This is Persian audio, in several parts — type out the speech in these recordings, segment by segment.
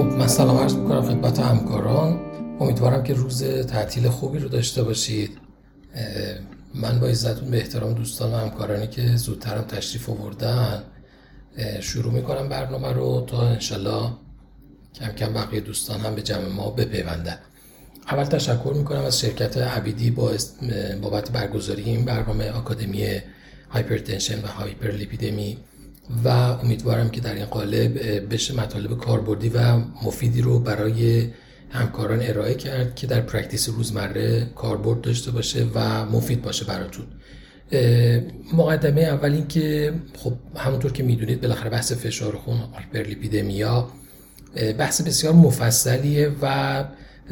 خب من سلام عرض می‌کنم خدمت همکاران. امیدوارم که روز تعطیل خوبی رو داشته باشید. من با اجازتون به احترام دوستان و همکارانی که زودترم تشریف آوردن شروع می‌کنم برنامه رو تا انشالله کم کم بقیه دوستان هم به جمع ما بپیوندن. اول تشکر می‌کنم از شرکت عبیدی با بابت برگزاری این برنامه آکادمی hypertension و hyperlipidemia. و امیدوارم که در این قالب بشه مطالب کاربردی و مفیدی رو برای همکاران ارائه کرد که در practice روزمره کاربرد داشته باشه و مفید باشه براتون. مقدمه اول این که خب همونطور که می‌دونید بالاخره بحث فشار خون hyperlipidemia بحث بسیار مفصلیه و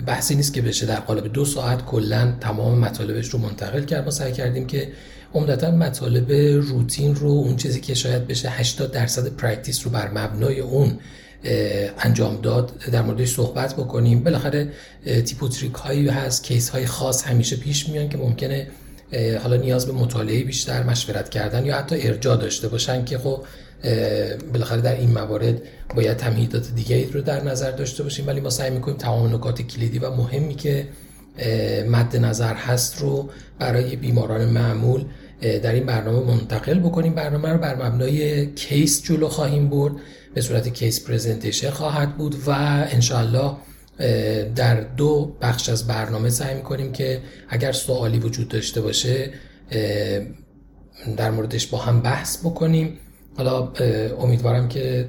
بحثی نیست که بشه در قالب دو ساعت کلا تمام مطالبش رو منتقل کرد. ما سعی کردیم که عمدتا مطالب روتین رو اون چیزی که شاید بشه 80 درصد practice رو بر مبنای اون انجام داد در موردش صحبت بکنیم. بالاخره tip trick هایی هست case های خاص همیشه پیش میان که ممکنه حالا نیاز به مطالعه بیشتر مشورت کردن یا حتی ارجاع داشته باشن که خب بالاخره در این موارد باید تمهیدات دیگه رو در نظر داشته باشیم. ولی ما سعی می‌کنیم تمام نکات کلیدی و مهمی که مد نظر هست رو برای بیماران معمول. در این برنامه منتقل بکنیم. برنامه رو بر مبنای case جلو خواهیم برد. به صورت case presentation خواهد بود و انشاءالله در دو بخش از برنامه سعی می‌کنیم که اگر سوالی وجود داشته باشه در موردش با هم بحث بکنیم. حالا امیدوارم که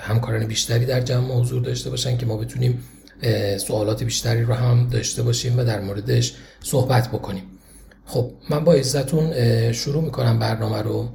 همکاران بیشتری در جمع حضور داشته باشن که ما بتونیم سوالات بیشتری رو هم داشته باشیم و در موردش صحبت بکنیم. خب من با اجازتون شروع می‌کنم برنامه رو.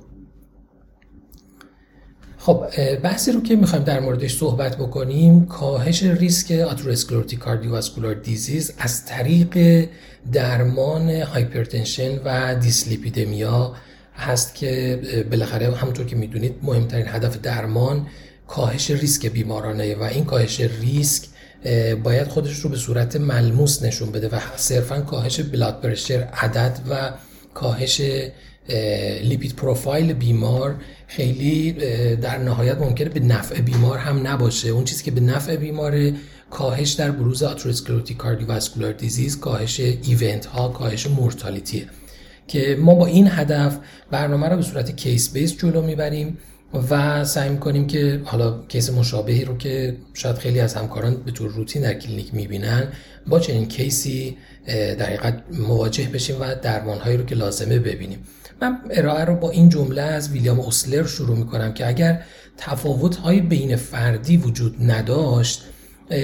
خب بحثی رو که می‌خوایم در موردش صحبت بکنیم کاهش ریسک atherosclerotic cardiovascular disease از طریق درمان hypertension و دیسلیپیدمیا هست که بالاخره همونطور که می‌دونید مهمترین هدف درمان کاهش ریسک بیمارانه و این کاهش ریسک باید خودش رو به صورت ملموس نشون بده و صرفا کاهش blood pressure عدد و کاهش lipid profile بیمار خیلی در نهایت ممکنه به نفع بیمار هم نباشه. اون چیزی که به نفع بیمار کاهش در بروز atherosclerotic cardiovascular disease کاهش event ها کاهش mortality ه که ما با این هدف برنامه رو به صورت case base جلو می‌بریم. و سعی می‌کنیم که حالا کیس مشابهی رو که شاید خیلی از همکاران به طور روتین در کلینیک می‌بینن با چنین کیسی در حقیقت مواجه بشیم و درمانهایی رو که لازمه ببینیم. من ارائه رو با این جمله از ویلیام اوسلر شروع می‌کنم که اگر تفاوت های بین فردی وجود نداشت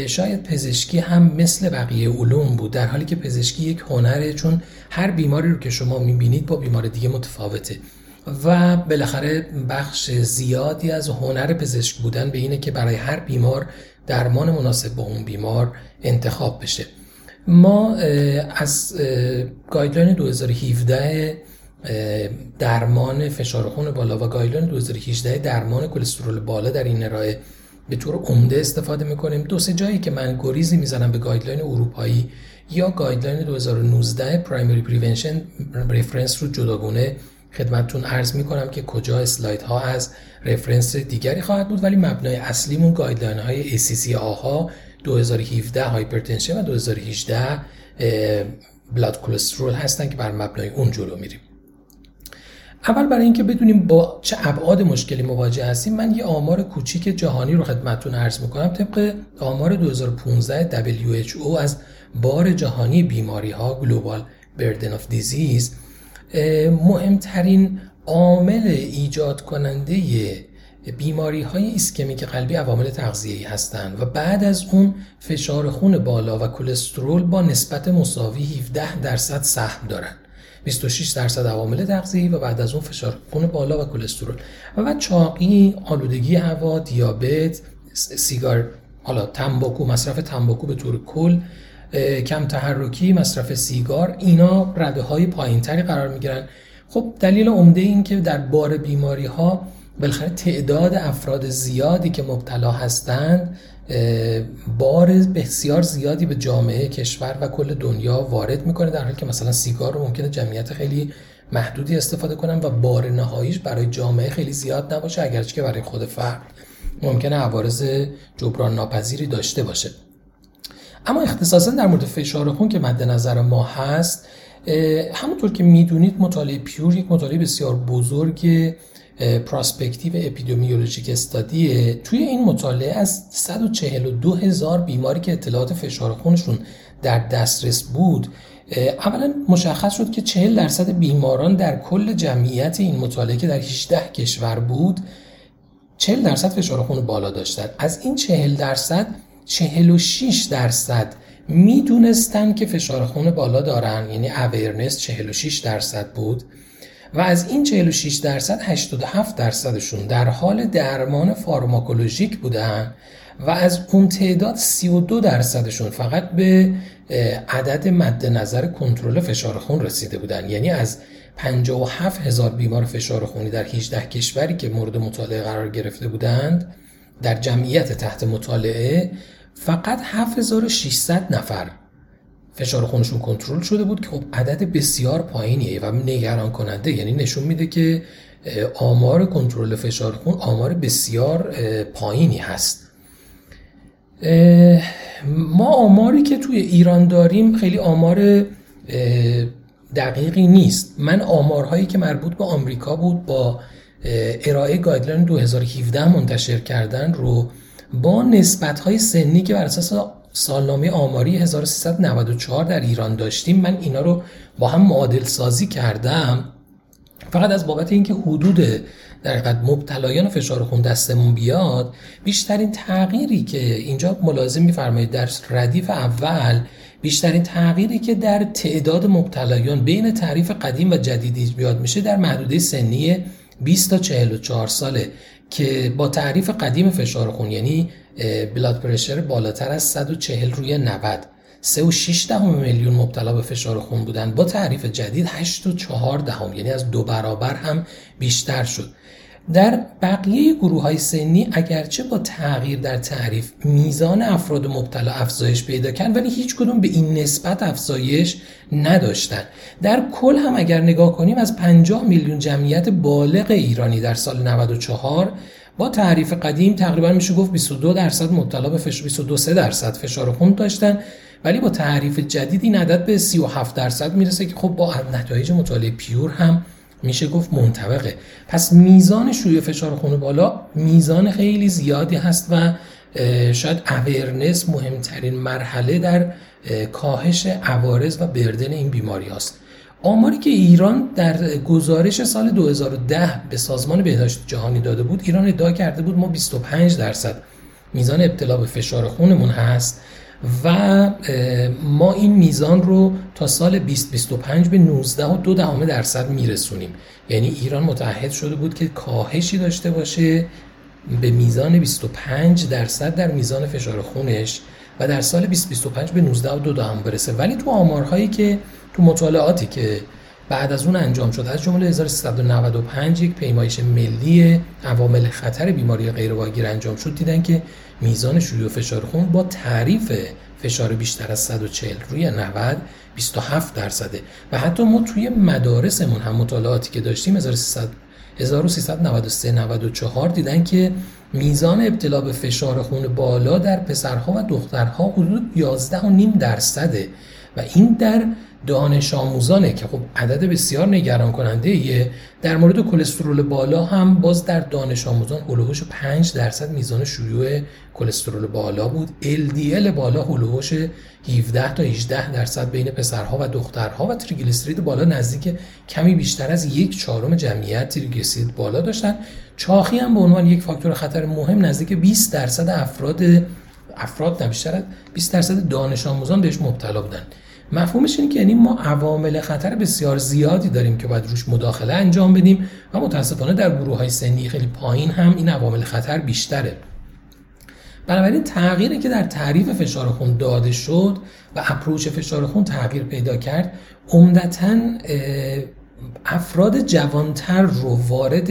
شاید پزشکی هم مثل بقیه علوم بود در حالی که پزشکی یک هنره چون هر بیماری رو که شما می‌بینید با بیمار دیگه متفاوته. و بالاخره بخش زیادی از هنر پزشک بودن به اینه که برای هر بیمار درمان مناسب با اون بیمار انتخاب بشه. ما از گایدلاین 2017 درمان فشار خون بالا و گایدلاین 2018 درمان کلسترول بالا در این ارائه به طور عمده استفاده می‌کنیم. دو سه جایی که من گریزی می‌زنم به گایدلاین اروپایی یا گایدلاین 2019 primary prevention رفرنس رو جداگونه خدمتتون عرض می‌کنم که کجا اسلاید ها از رفرنس دیگری خواهد بود ولی مبنای اصلیمون گایدلاین های ACC AHA 2017 hypertension و 2018 blood cholesterol هستن که بر مبنای اون جلو میریم. اول برای اینکه بدونیم با چه ابعاد مشکلی مواجه هستیم من یه آمار کوچیک جهانی رو خدمتتون عرض می‌کنم. طبق آمار 2015 WHO از بار جهانی بیماری ها Global Burden of Disease مهمترین عامل ایجاد کننده بیماری های ایسکمیک قلبی عوامل تغذیه‌ای هستند و بعد از اون فشار خون بالا و کلسترول با نسبت مساوی 17 درصد سهم دارن. 26 درصد عوامل تغذیه‌ای و بعد از اون فشار خون بالا و کلسترول. و بعد چاقی، آلودگی هوا، دیابت، سیگار، حالا تنباکو، مصرف تنباکو به طور کل کم تحرکی مصرف سیگار اینا رده های پایین تری قرار می‌گیرن. خب دلیل عمده این که در بار بیماری ها بالاخره تعداد افراد زیادی که مبتلا هستند بار بسیار زیادی به جامعه کشور و کل دنیا وارد می‌کنه در حالی که مثلا سیگار رو ممکنه جمعیت خیلی محدودی استفاده کنن و بار نهاییش برای جامعه خیلی زیاد نباشه اگرچه که برای خود فرد ممکنه عوارض جبران ناپذیری داشته باشه. اما اختصاصا در مورد فشار خون که مد نظر ما هست همونطور که می‌دونید مطالعه پیور یک مطالعه بسیار بزرگ پراسپکتیو اپیدمیولوژیک استادیه. توی این مطالعه از 142 هزار بیماری که اطلاعات فشار خونشون در دسترس بود اولا مشخص شد که 40 درصد بیماران در کل جمعیت این مطالعه که در 18 کشور بود 40 درصد فشار خون بالا داشتن. از این 40 درصد 46 درصد می‌دونستن که فشار خون بالا دارن یعنی اویرنس 46 درصد بود. و از این 46 درصد 87 درصدشون در حال درمان فارماکولوژیک بودن و از اون تعداد 32 درصدشون فقط به عدد مد نظر کنترل فشار خون رسیده بودن. یعنی از 57 هزار بیمار فشار خونی در 18 کشوری که مورد مطالعه قرار گرفته بودند در جمعیت تحت مطالعه فقط 7600 نفر. فشار خونشون کنترل شده بود که خب عدد بسیار پایینیه و نگران کننده یعنی نشون میده که آمار کنترل فشار خون آمار بسیار پایینی هست. ما آماری که توی ایران داریم خیلی آمار دقیقی نیست. من آمارهایی که مربوط به آمریکا بود با ارائه گایدلاین 2017 منتشر کردن رو با نسبت سنی که بر اساس سالنامه آماری 1394 در ایران داشتیم من اینا رو با هم معادل سازی کردم. فقط از بابت اینکه حدود در حقیقت مبتلایان فشار خون دستمون بیاد بیشترین تغییری که اینجا ملازم میفرمایید در ردیف اول بیشترین تغییری که در تعداد مبتلایان بین تعریف قدیم و جدیدی بیاد میشه در محدوده سنی 20 تا 44 ساله. که با تعریف قدیم فشار خون یعنی بلاد پرشر بالاتر از 140 روی 90 3 و 6 دهم میلیون مبتلا به فشار خون بودن. با تعریف جدید 8 و 4 دهم یعنی از دو برابر هم بیشتر شد. در بقیه گروه های سنی اگرچه با تغییر در تعریف میزان افراد مبتلا افزایش پیدا کرد ولی هیچ کدوم به این نسبت افزایش نداشتن. در کل هم اگر نگاه کنیم از 50 میلیون جمعیت بالغ ایرانی در سال 94 با تعریف قدیم تقریبا میشه گفت 22 درصد مبتلا به فشار 22 درصد فشار خون داشتن ولی با تعریف جدید این عدد به 37 درصد می‌رسه که خب با نتایج مطالعه پیور هم میشه گفت منطبقه. پس میزان شوی فشار خون بالا میزان خیلی زیادی هست و شاید اویرنس مهمترین مرحله در کاهش عوارض و بردن این بیماری هست آماری که ایران در گزارش سال 2010 به سازمان بهداشت جهانی داده بود ایران ادعا کرده بود ما 25 درصد میزان ابتلا به فشار خونمون هست. و ما این میزان رو تا سال 2025 به 19 و دو دهم درصد میرسونیم. یعنی ایران متعهد شده بود که کاهشی داشته باشه به میزان 25 درصد در میزان فشار خونش و در سال 2025 به 19 و دو دهم برسه. ولی تو آمارهایی که تو مطالعاتی که بعد از اون انجام شد از جمله 1395 یک پیمایش ملی عوامل خطر بیماری غیرواگیر انجام شد. دیدن که میزان شیوع فشار خون با تعریف فشار بیشتر از 140 روی 90 27 درصده. و حتی ما توی مدارسمون هم مطالعاتی که داشتیم 1393 94 دیدن که میزان ابتلا به فشار خون بالا در پسرها و دخترها حدود 11.5 درصده. و این در دانش آموزانه که خب عدد بسیار نگران کننده ایه. در مورد کلسترول بالا هم باز در دانش آموزان هلوهوش 5 درصد میزان شیوع کلسترول بالا بود. LDL بالا هلوهوش 17 تا 18 درصد بین پسرها و دخترها و تریگلیسیرید بالا نزدیک کمی بیشتر از یک چهارم جمعیت تریگلیسیرید بالا داشتن. چاخی هم به عنوان یک فاکتور خطر مهم نزدیک 20 درصد افراد افراد نه بیشتر 20 درصد دانش آموزان بهش مبتلا بودن. مفهومش اینه که یعنی ما عوامل خطر بسیار زیادی داریم که باید روش مداخله انجام بدیم و متاسفانه در گروه های سنی خیلی پایین هم این عوامل خطر بیشتره. بنابراین تغییری که در تعریف فشار خون داده شد و approach فشار خون تغییر پیدا کرد عمدتا افراد جوانتر رو وارد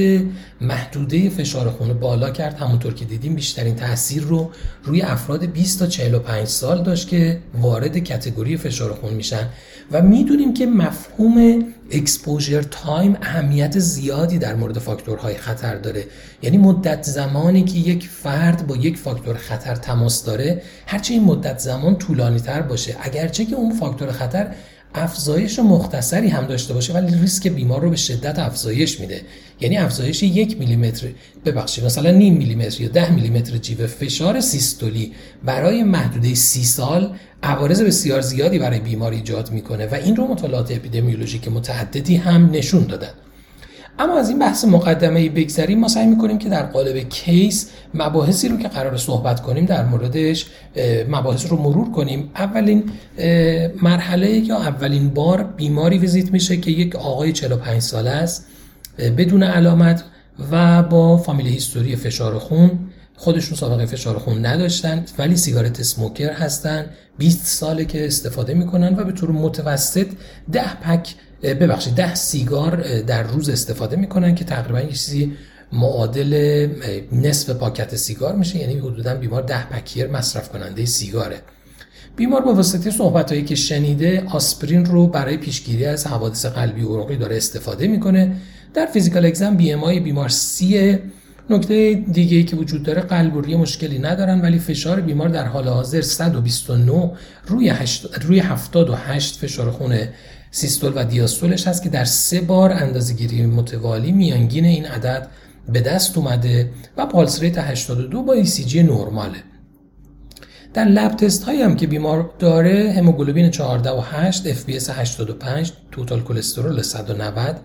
محدوده فشار خون بالا کرد. همونطور که دیدیم بیشترین تاثیر رو روی افراد 20 تا 45 سال داشت که وارد category فشار خون میشن. و می‌دونیم که مفهوم exposure time اهمیت زیادی در مورد فاکتورهای خطر داره. یعنی مدت زمانی که یک فرد با یک فاکتور خطر تماس داره هرچه این مدت زمان طولانی تر باشه. اگرچه که اون فاکتور خطر افزایش مختصری هم داشته باشه ولی ریسک بیمار رو به شدت افزایش میده. یعنی افزایش یک میلیمتر ببخشید مثلا نیم میلیمتر یا ده میلیمتر جیوه فشار سیستولی برای محدوده سی سال عوارض بسیار زیادی برای بیمار ایجاد می‌کنه و این رو مطالعات اپیدمیولوژیک متعددی هم نشون دادن. اما از این بحث مقدمه بگذریم ما سعی می‌کنیم که در قالب کیس مباحثی رو که قرار صحبت کنیم در موردش مباحث رو مرور کنیم. اولین مرحله یا اولین بار بیماری ویزیت میشه که یک آقای 45 ساله است بدون علامت و با فامیلی هیستوری فشار خون. خودشون سابقه فشار خون نداشتن ولی سیگارت اسموکر هستن. 20 ساله که استفاده می‌کنن و به طور متوسط 10 پک ببخشید 10 سیگار در روز استفاده می‌کنن که تقریبا یه چیزی معادل نصف پاکت سیگار میشه. یعنی حدودا بیمار 10 pack-year مصرف کننده سیگاره. بیمار با واسطه صحبت هایی که شنیده آسپرین رو برای پیشگیری از حوادث قلبی و عروقی داره استفاده می‌کنه. در physical exam BMI بیمار سی نکته دیگه ای که وجود داره قلب و ریه مشکلی ندارن ولی فشار بیمار در حال حاضر 129 روی, روی 78 فشار خون سیستول و دیاستولش هست که در سه بار اندازه‌گیری متوالی میانگین این عدد به دست اومده و pulse rate 82 با ECG نرماله. در lab test هایی هم که بیمار داره هموگلوبین 14 و 8 FBS 85 total کلسترول 190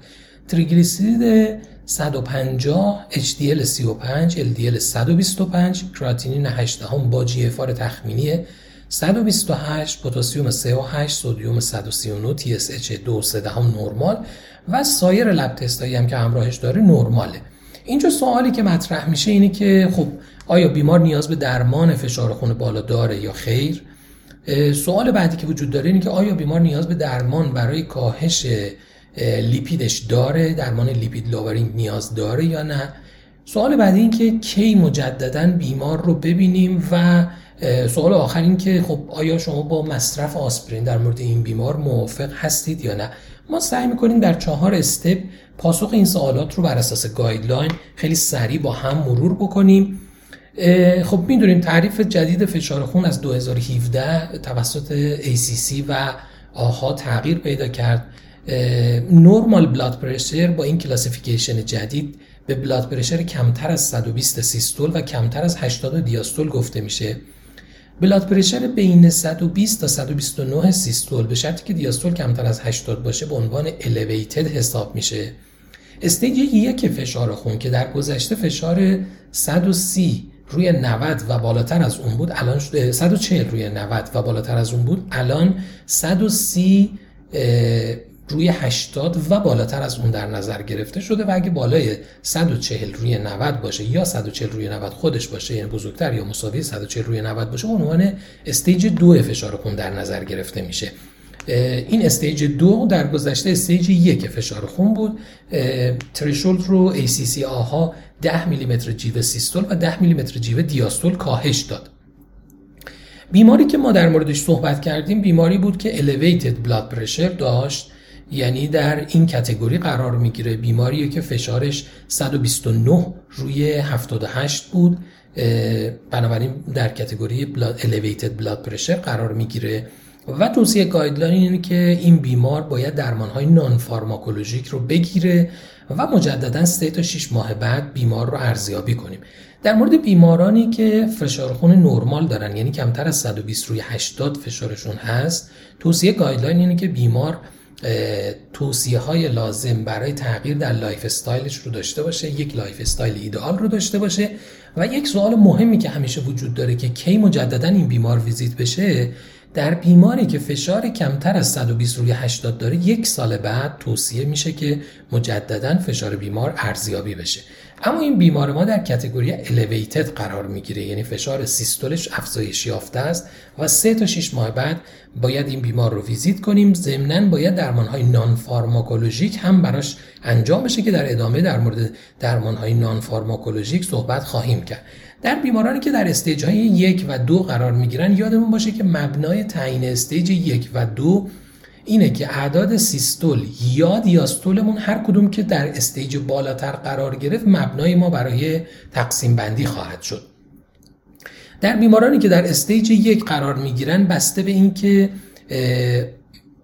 تریگلیسیرید 150 HDL 35 LDL 125 کراتینین 8 هم با GFR تخمینی 128 پتاسیم 38 سدیم 139 TSH 2 هم نرمال و سایر لب تستایی هم که همراهش داره نرماله. اینجا سوالی که مطرح میشه اینه که خب آیا بیمار نیاز به درمان فشار خون بالا داره یا خیر؟ سوال بعدی که وجود داره اینه که آیا بیمار نیاز به درمان برای کاهش لیپیدش داره؟ درمان لیپید لاورینگ نیاز داره یا نه؟ سوال بعدی این که کی مجددا بیمار رو ببینیم و سوال آخر این که خب آیا شما با مصرف آسپرین در مورد این بیمار موافق هستید یا نه؟ ما سعی می‌کنیم در چهار step پاسخ این سوالات رو بر اساس گایدلاین خیلی سریع با هم مرور بکنیم. خب می‌دونیم تعریف جدید فشار خون از 2017 توسط ACC و AHA تغییر پیدا کرد. normal blood pressure با این classification جدید به blood pressure کمتر از 120 سیستول و کمتر از 80 دیاستول گفته میشه. بلاد پرشر بین 120 تا 129 سیستول به شرطی که دیاستول کمتر از 80 باشه به عنوان elevated حساب میشه. استیج یک فشار خون که در گذشته فشار 130 روی 90 و بالاتر از اون بود الان 140 روی 90 و بالاتر از اون بود الان 130 روی 80 و بالاتر از اون در نظر گرفته شده و اگه بالای 140 روی 90 باشه یا 140 روی 90 خودش باشه یعنی بزرگتر یا مساوی 140 روی 90 باشه عنوان stage دو فشار خون در نظر گرفته میشه. این stage دو در گذشته stage یک فشار خون بود. threshold رو ACC AHA 10 میلیمتر جیوه سیستول و 10 میلیمتر جیوه دیاستول کاهش داد. بیماری که ما در موردش صحبت کردیم بیماری بود که elevated blood pressure داشت. یعنی در این category قرار می‌گیره بیماری که فشارش 129 روی 78 بود بنابراین در category blood elevated blood pressure قرار می‌گیره. و توصیه گایدلاین اینه که این بیمار باید درمان های non-pharmacologic رو بگیره و مجددا 3 تا 6 ماه بعد بیمار رو ارزیابی کنیم. در مورد بیمارانی که فشار خون نرمال دارن یعنی کمتر از 120 روی 80 فشارشون هست توصیه گایدلاین اینه که بیمار توصیه های لازم برای تغییر در lifestyle ش رو داشته باشه یک lifestyle ایدئال رو داشته باشه و یک سوال مهمی که همیشه وجود داره که کی مجددا این بیمار ویزیت بشه در بیماری که فشار کمتر از 120 روی 80 داره یک سال بعد توصیه میشه که مجددا فشار بیمار ارزیابی بشه. اما این بیمار ما در کتگوری الیویتد قرار می‌گیره یعنی فشار سیستولش افزایش یافته است و سه تا 6 ماه بعد باید این بیمار رو ویزیت کنیم. ضمنا باید درمان های نان فارماکولوژیک هم براش انجام بشه که در ادامه در مورد درمان های non-pharmacologic صحبت خواهیم کرد. در بیمارانی که در stage های یک و دو قرار می‌گیرن یادمون باشه که مبنای تعیین stage یک و دو اینه که اعداد سیستول یا دیاستولمون هر کدوم که در stage بالاتر قرار گرفت مبنای ما برای تقسیم بندی خواهد شد. در بیمارانی که در stage یک قرار می‌گیرن بسته به اینکه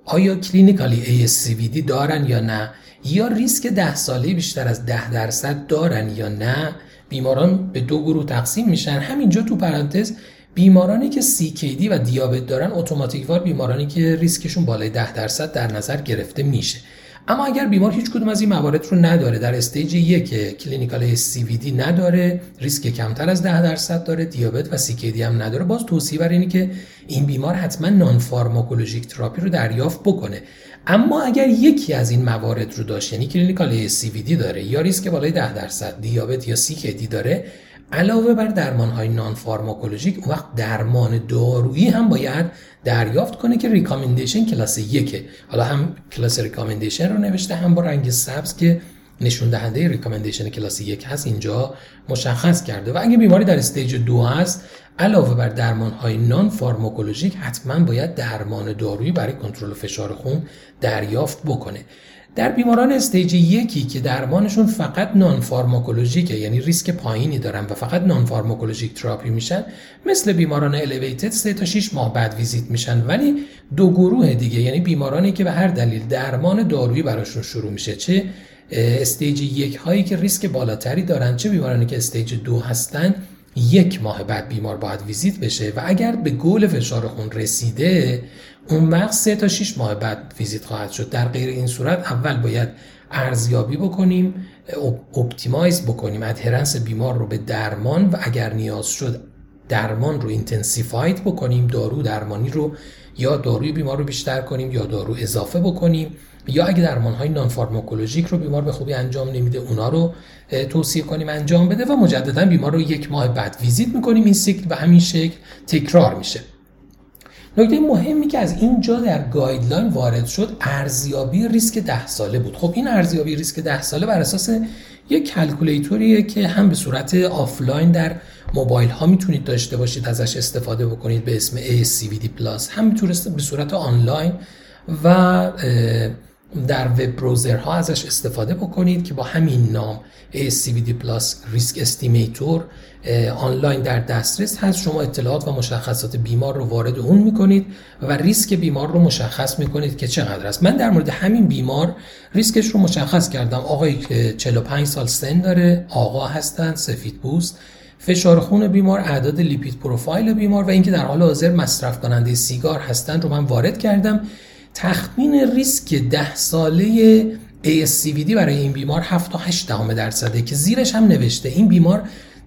آیا clinically ASCVD دارن یا نه یا ریسک ده ساله بیشتر از ده درصد دارن یا نه بیماران به دو گروه تقسیم میشن. همینجا تو پرانتز بیمارانی که CKD و دیابت دارن اتوماتیکوار بیمارانی که ریسکشون بالای 10 درصد در نظر گرفته میشه. اما اگر بیمار هیچ کدوم از این موارد رو نداره در stage یک clinical CVD نداره ریسک کمتر از 10 درصد داره دیابت و CKD هم نداره باز توصیه بر اینه که این بیمار حتما nonpharmacologic therapy رو دریافت بکنه. اما اگر یکی از این موارد رو داشت یعنی clinical CVD داره یا ریسک بالای 10 درصد دیابت یا CKD داره علاوه بر درمان های nonpharmacologic وقت درمان دارویی هم باید دریافت کنه که recommendation کلاس یکه. حالا هم کلاس recommendation رو نوشته هم با رنگ سبز که نشون دهنده recommendation کلاس یک هست اینجا مشخص کرده. و اگه بیماری در stage دو هست علاوه بر درمان های nonpharmacologic حتما باید درمان دارویی برای کنترل فشار خون دریافت بکنه. در بیماران stage یکی که درمانشون فقط nonpharmacologic ه یعنی ریسک پایینی دارن و فقط nonpharmacologic therapy میشن مثل بیماران elevated 3 تا 6 ماه بعد ویزیت میشن ولی دو گروه دیگه یعنی بیمارانی که به هر دلیل درمان دارویی براشون شروع میشه چه stage یک هایی که ریسک بالاتری دارن چه بیمارانی که stage دو هستن یک ماه بعد بیمار باید ویزیت بشه و اگر به گل فشار خون رسیده اون وقت سه تا 6 ماه بعد ویزیت خواهد شد. در غیر این صورت اول باید ارزیابی بکنیم optimize بکنیم adherence بیمار رو به درمان و اگر نیاز شد درمان رو intensified بکنیم دارو درمانی رو یا داروی بیمار رو بیشتر کنیم یا دارو اضافه بکنیم یا اگه درمان های nonpharmacologic رو بیمار به خوبی انجام نمیده اونا رو توصیه کنیم انجام بده و مجددا بیمار رو یک ماه بعد ویزیت می‌کنیم این سیکل به همین شکل تکرار میشه. نکته مهمی که از اینجا در guideline وارد شد ارزیابی ریسک ده ساله بود. خب این ارزیابی ریسک ده ساله بر اساس یک calculator یه که هم به صورت آفلاین در موبایل ها می‌تونید داشته باشید ازش استفاده بکنید به اسم ASCVD Plus هم به صورت آنلاین و در وب بروزرها ازش استفاده بکنید که با همین نام ACVD Plus Risk Estimator آنلاین در دسترس هست. شما اطلاعات و مشخصات بیمار رو وارد اون می‌کنید و ریسک بیمار رو مشخص می‌کنید که چقدر است. من در مورد همین بیمار ریسکش رو مشخص کردم. آقایی که 45 سال سن داره آقا هستن سفید پوست فشار خون بیمار اعداد لیپید پروفایل بیمار و اینکه در حال حاضر مصرف کننده سیگار هستن رو من وارد کردم. تخمین ریسک ده ساله ASCVD برای این بیمار 7 تا 8 دهم درصده که زیرش هم نوشته. این بیمار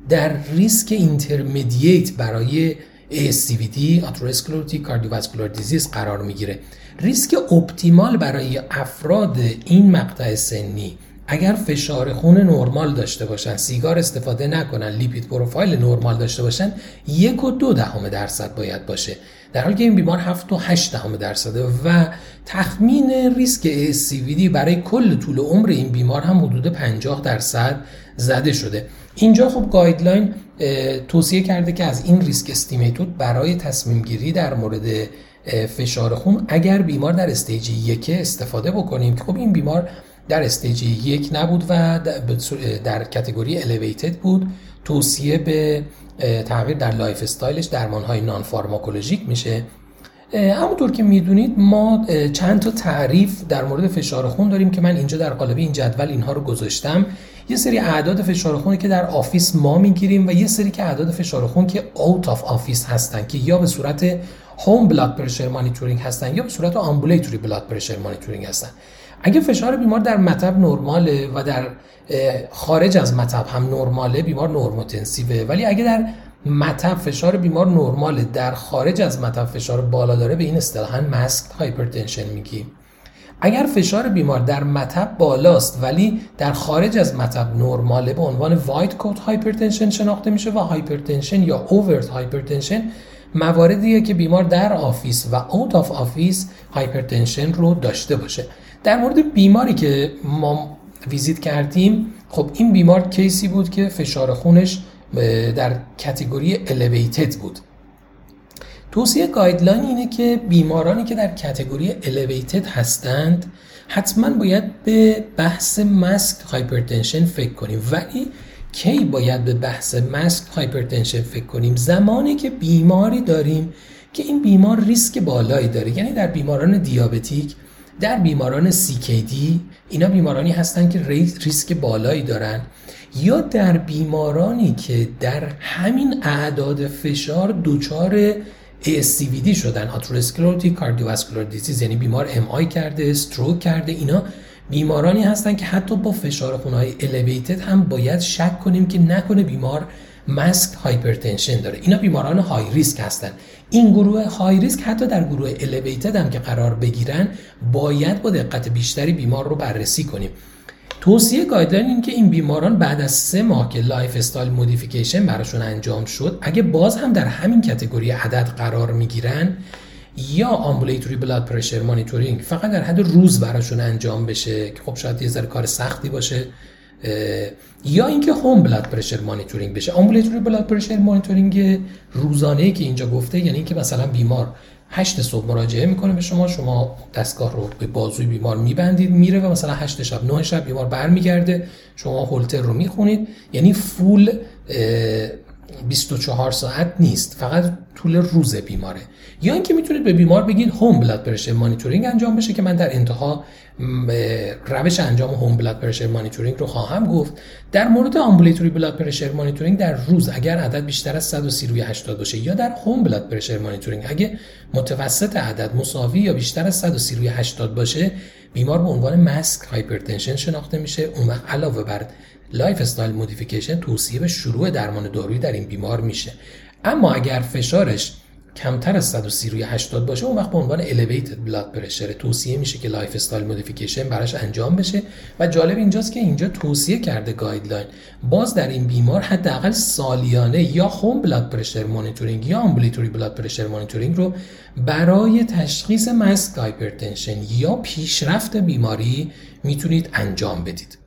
در ریسک intermediate برای ASCVD atherosclerotic cardiovascular disease قرار می‌گیره. ریسک optimal برای افراد این مقطع سنی اگر فشار خون نرمال داشته باشن سیگار استفاده نکنن lipid profile نرمال داشته باشن یک و دو دهم درصد باید باشه. در حالی که این بیمار 7 و 8 دهم درصده و تخمین ریسک ASCVD برای کل طول عمر این بیمار هم حدود 50 درصد زده شده. اینجا خب guideline توصیه کرده که از این risk estimator برای تصمیم گیری در مورد فشار خون اگر بیمار در stage یک استفاده بکنیم. خب این بیمار در stage یک نبود و در category elevated بود. توصیه به تغییر در lifestyle ش درمان های nonpharmacologic میشه همونطور که می‌دونید ما چند تا تعریف در مورد فشار خون داریم که من اینجا در قالب این جدول اینها رو گذاشتم. یه سری اعداد فشار خونی که در office ما می‌گیریم و یه سری که اعداد فشار خون که out of office هستن که یا به صورت home blood pressure monitoring هستن یا به صورت ambulatory blood pressure monitoring هستن. اگه فشار بیمار در مطب نرماله و در خارج از مطب هم نرماله بیمار normotensive ه. ولی اگه در مطب فشار بیمار نرماله در خارج از مطب فشار بالا داره به این اصطلاحا masked hypertension میگیم. اگر فشار بیمار در مطب بالاست ولی در خارج از مطب نرماله به عنوان white coat hypertension شناخته میشه و hypertension یا overt hypertension مواردیه که بیمار در office و out of office hypertension رو داشته باشه. در مورد بیماری که ما ویزیت کردیم خب این بیمار case ی بود که فشار خونش در category elevated بود؟ توصیه guideline اینه که بیمارانی که در category elevated هستند حتما باید به بحث masked hypertension فکر کنیم. ولی کی باید به بحث masked hypertension فکر کنیم؟ زمانی که بیماری داریم که این بیمار ریسک بالایی داره. یعنی در بیماران دیابتیک در بیماران CKD اینا بیمارانی هستند که ریسک بالایی دارن. یا در بیمارانی که در همین اعداد فشار دچار ASCVD شدن آتروسکلروتیک کاردیوواسکولار دیزیز یعنی بیمار ام کرده استروک کرده اینا بیمارانی هستن که حتی با فشار خونهای الیویتد هم باید شک کنیم که نکنه بیمار masked hypertension داره. اینا بیماران high risk هستن. این گروه های ریسک حتی در گروه elevated هم که قرار بگیرن باید با دقت بیشتری بیمار رو بررسی کنیم. توصیه guideline این که این بیماران بعد از سه ماه که lifestyle modification براشون انجام شد اگه باز هم در همین category عدد قرار می‌گیرن یا ambulatory blood pressure monitoring فقط در حد روز براشون انجام بشه که خب شاید یه ذره کار سختی باشه. یا اینکه home blood pressure monitoring بشه. ambulatory blood pressure monitoring روزانه که اینجا گفته یعنی اینکه مثلا بیمار هشت صبح مراجعه می‌کنه به شما شما دستگاه رو به بازوی بیمار میبندید میره و مثلا هشت شب نه شب بیمار برمیگرده شما هولتر رو می‌خونید. یعنی full 24 ساعت نیست. فقط طول روز بیماره. یا اینکه می‌تونید به بیمار بگید home blood pressure monitoring انجام بشه که من در انتها روش انجام home blood pressure monitoring رو خواهم گفت. در مورد ambulatory blood pressure monitoring در روز اگر عدد بیشتر از 130 روی 80 باشه یا در home blood pressure monitoring اگه متوسط عدد مساوی یا بیشتر از 130 روی 80 باشه بیمار به عنوان masked hypertension شناخته میشه. اون وقت علاوه بر lifestyle modification توصیه به شروع درمان دارویی در این بیمار میشه. اما اگر فشارش کمتر از 130 روی 80 باشه اون وقت به عنوان elevated blood pressure توصیه میشه که lifestyle modification براش انجام بشه. و جالب اینجاست که اینجا توصیه کرده guideline باز در این بیمار حداقل سالیانه یا home blood pressure monitoring یا ambulatory blood pressure monitoring رو برای تشخیص masked hypertension یا پیشرفت بیماری می‌تونید انجام بدید.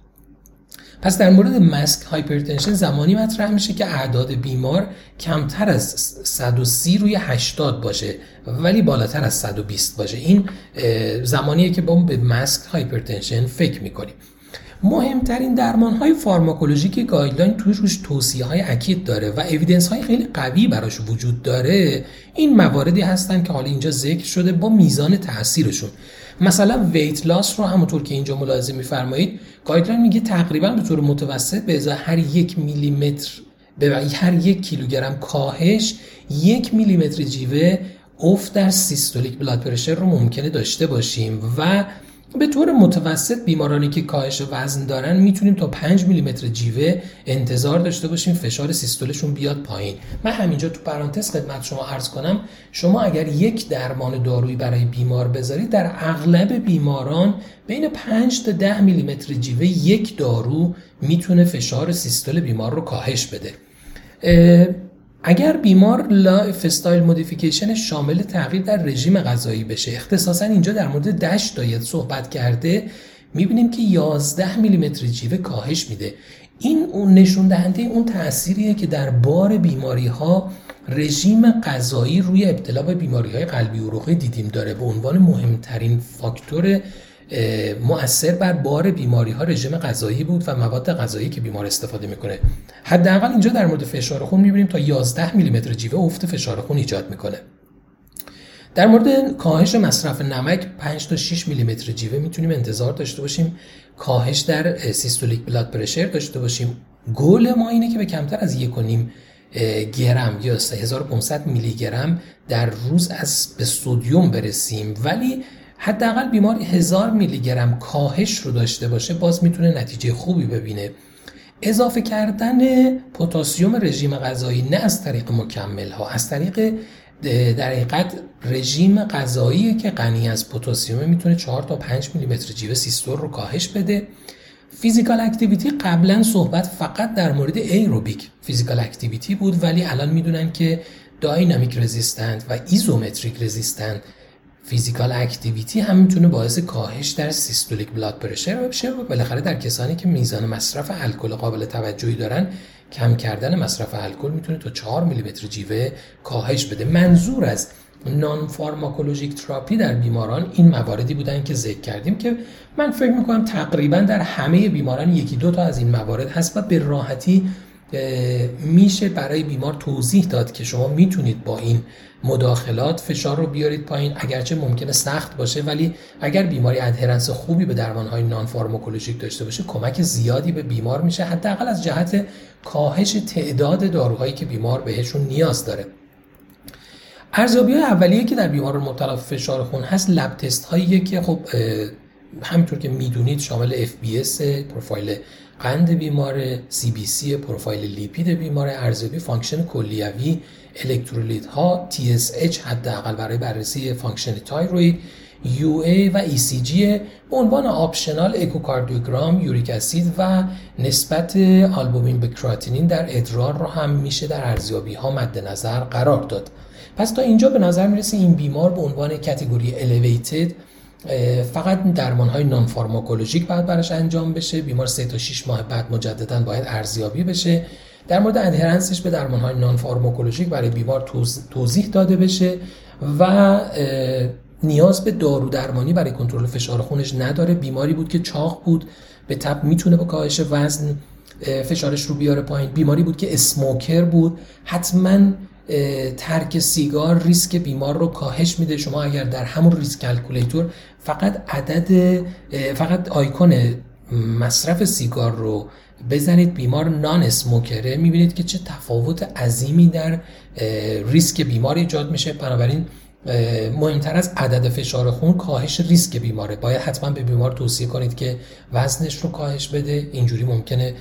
پس در مورد masked hypertension زمانی مطرح میشه که اعداد بیمار کمتر از 130 روی 80 باشه ولی بالاتر از 120 باشه. این زمانیه که با به masked hypertension فکر می‌کنیم. مهمترین درمان های pharmacologic guideline توی روش توصیه های اکید داره و evidence های خیلی قوی براش وجود داره. این مواردی هستن که حالا اینجا ذکر شده با میزان تاثیرشون. مثلا weight loss رو همونطور که اینجا ملاحظه میفرمایید guideline میگه تقریبا به طور متوسط به ازای هر یک میلیمتر به هر یک کیلوگرم کاهش یک میلیمتر جیوه افت در سیستولیک بلاد پرشر رو ممکنه داشته باشیم و به طور متوسط بیمارانی که کاهش وزن دارن می‌تونیم تا 5 میلیمتر جیوه انتظار داشته باشیم فشار سیستولشون بیاد پایین. من همینجا تو پرانتز خدمت شما عرض کنم شما اگر یک درمان دارویی برای بیمار بذارید در اغلب بیماران بین 5 تا 10 میلیمتر جیوه یک دارو می‌تونه فشار سیستول بیمار رو کاهش بده. اگر بیمار lifestyle modification شامل تغییر در رژیم غذایی بشه اختصاصا اینجا در مورد DASH diet صحبت کرده می‌بینیم که 11 میلیمتر جیوه کاهش میده. این اون نشون دهنده اون تأثیریه که در بار بیماری ها رژیم غذایی روی ابتلا به بیماری های قلبی عروقی دیدیم داره. به عنوان مهمترین فاکتور مؤثر بر بار بیماری ها رژیم غذایی بود و مواد غذایی که بیمار استفاده می‌کنه. حداقل اینجا در مورد فشار خون می‌بینیم تا 11 میلیمتر جیوه افت فشار خون ایجاد می‌کنه. در مورد کاهش مصرف نمک 5 تا 6 میلیمتر جیوه می‌تونیم انتظار داشته باشیم. کاهش در سیستولیک بلاد پرشر داشته باشیم. گل ما اینه که به کمتر از 1.5 گرم یا 3500 میلی گرم در روز از به سودیوم برسیم. ولی حداقل بیمار هزار میلی گرم کاهش رو داشته باشه باز می‌تونه نتیجه خوبی ببینه. اضافه کردن پتاسیم رژیم غذایی نه از طریق مکمل ها از طریق در حقیقت رژیم غذایی که غنی از پتاسیم می‌تونه 4 تا 5 میلیمتر جیوه سیستول رو کاهش بده. physical activity قبلا صحبت فقط در مورد aerobic physical activity بود ولی الان می‌دونن که dynamic resistant و isometric resistant physical activity هم می‌تونه باعث کاهش در systolic blood pressure بشه و بالاخره در کسانی که میزان مصرف الکل قابل توجهی دارن کم کردن مصرف الکل می‌تونه تا 4 میلیمتر جیوه کاهش بده. منظور از نان فارماکولوژیک تراپی در بیماران این مواردی بودن که ذکر کردیم که من فکر می‌کنم تقریبا در همه بیماران یکی دو تا از این موارد هست و به راحتی میشه برای بیمار توضیح داد که شما می‌تونید با این مداخلات فشار رو بیارید پایین. اگرچه ممکنه سخت باشه ولی اگر بیماری ادهرنس خوبی به درمانهای نان فارماکولوژیک داشته باشه کمک زیادی به بیمار میشه حداقل از جهت کاهش تعداد داروهایی که بیمار بهشون نیاز داره. ارزیابی های اولیه که در بیمار مبتلا فشار خون هست lab test هایی که خب همینطور که می‌دونید شامل FBS profile قند بیمار CBC profile لیپید بیمار ارزیابی function کلیوی الکترولیت ها TSH حداقل برای بررسی function thyroid UA و ECG به عنوان optional echocardiogram uric acid و نسبت آلبومین به کراتینین در ادرار رو هم میشه در ارزیابی ها مد نظر قرار داد. پس تا اینجا به نظر می‌رسه این بیمار به عنوان کتگوری elevated فقط درمان های نان فارماکولوژیک باید براش انجام بشه. بیمار 3 تا 6 ماه بعد مجددا باید ارزیابی بشه. در مورد ادهرنسش به درمان های نان فارماکولوژیک برای بیمار توضیح داده بشه و نیاز به دارو درمانی برای کنترل فشار خونش نداره. بیماری بود که چاق بود به تب می‌تونه با کاهش وزن فشارش رو بیاره پایین. بیماری بود که smoker بود. حتما ترک سیگار ریسک بیمار رو کاهش میده. شما اگر در همون risk calculator فقط عدد فقط آیکون مصرف سیگار رو بزنید بیمار non-smoker ه می‌بینید که چه تفاوت عظیمی در ریسک بیمار ایجاد میشه. بنابراین مهمتر از عدد فشار خون کاهش ریسک بیماره. باید حتما به بیمار توصیه کنید که وزنش رو کاهش بده. اینجوری ممکنه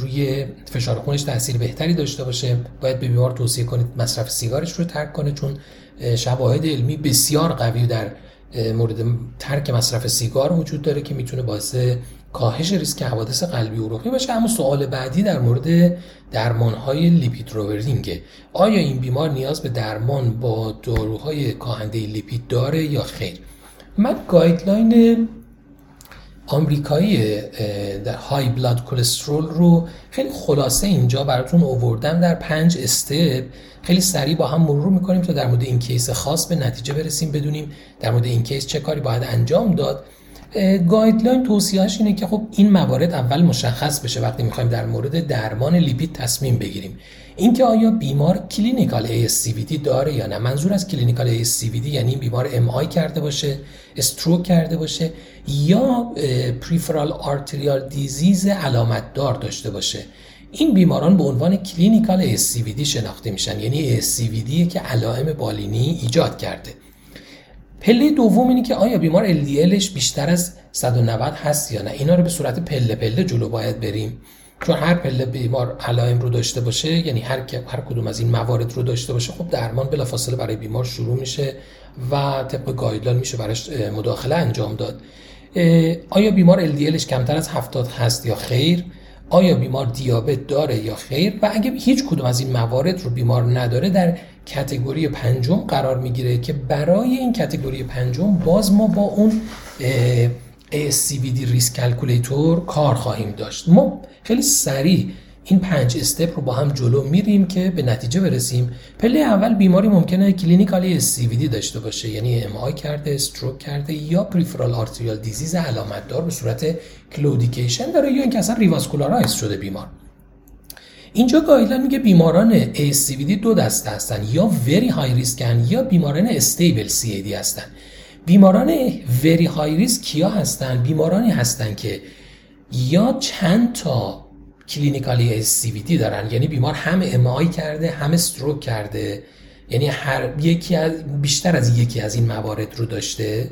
روی فشار خونش تاثیر بهتری داشته باشه. باید به بیمار توصیه کنید مصرف سیگارش رو ترک کنه چون شواهد علمی بسیار قوی در مورد ترک مصرف سیگار وجود داره که می‌تونه باعث کاهش ریسک حوادث قلبی عروقی باشه. اما سوال بعدی در مورد درمان های لیپید روورینگه آیا این بیمار نیاز به درمان با داروهای کاهنده لیپید داره یا خیر؟ من guideline آمریکایی در high blood cholesterol رو خیلی خلاصه اینجا براتون اووردم در پنج step. خیلی سریع با هم مرور می‌کنیم تا در مورد این case خاص به نتیجه برسیم بدونیم در مورد این case چه کاری باید انجام داد. guideline توصیهش اینه که خب این موارد اول مشخص بشه وقتی می‌خوایم در مورد درمان لیپید تصمیم بگیریم. اینکه آیا بیمار clinical ASCVD داره یا نه؟ منظور از clinical ASCVD یعنی بیمار MI کرده باشه stroke کرده باشه یا peripheral arterial disease علامت دار داشته باشه. این بیماران به عنوان clinical ASCVD شناخته میشن یعنی ASCVD که علائم بالینی ایجاد کرده. پله دوم اینه که آیا بیمار LDL ش بیشتر از 190 هست یا نه؟ اینا رو به صورت پله پله جلو باید بریم. چون هر پله بیمار علائم رو داشته باشه یعنی هر هر کدوم از این موارد رو داشته باشه خب درمان بلافاصله برای بیمار شروع میشه و طبق guideline میشه براش مداخله انجام داد. آیا بیمار LDL ش کمتر از 70 هست یا خیر؟ آیا بیمار دیابت داره یا خیر؟ و اگه هیچ کدوم از این موارد رو بیمار نداره در category پنجم قرار می‌گیره که برای این category پنجم باز ما با اون ASCVD risk calculator کار خواهیم داشت. ما خیلی سریع این پنج step رو با هم جلو میریم که به نتیجه برسیم. پله اول بیماری ممکنه clinical ASCVD داشته باشه یعنی MI کرده stroke کرده یا peripheral arterial disease علامت دار به صورت claudication داره یا اینکه اصلا revascularize شده بیمار. اینجا guideline میگه بیماران ASCVD دو دسته هستن یا very high risk ن یا بیماران stable CAD هستن. بیماران very high risk کیا هستن؟ بیمارانی هستن که یا چند تا clinical ASCVD دارن یعنی بیمار هم MI کرده هم stroke کرده. یعنی هر یکی از بیشتر از یکی از این موارد رو داشته.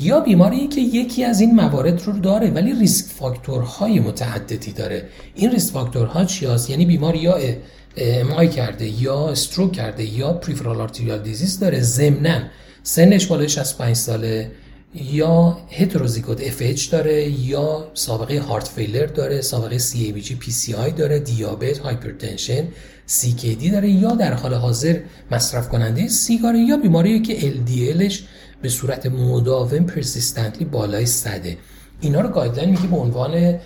یا بیماری که یکی از این موارد رو داره ولی risk factor های متعددی داره. این risk factor ها چی هست؟ یعنی بیمار یا MI کرده یا stroke کرده یا peripheral arterial disease داره. ضمنا سنش بالای 65 ساله یا heterozygote FH داره یا سابقه heart failure داره سابقه سی ای بی جی پی سی آی داره دیابت hypertension دی داره یا در حال حاضر مصرف کننده سیگاره یا بیماری که LDLش به صورت مداوم persistently بالای صده. اینا رو guideline میگه به عنوان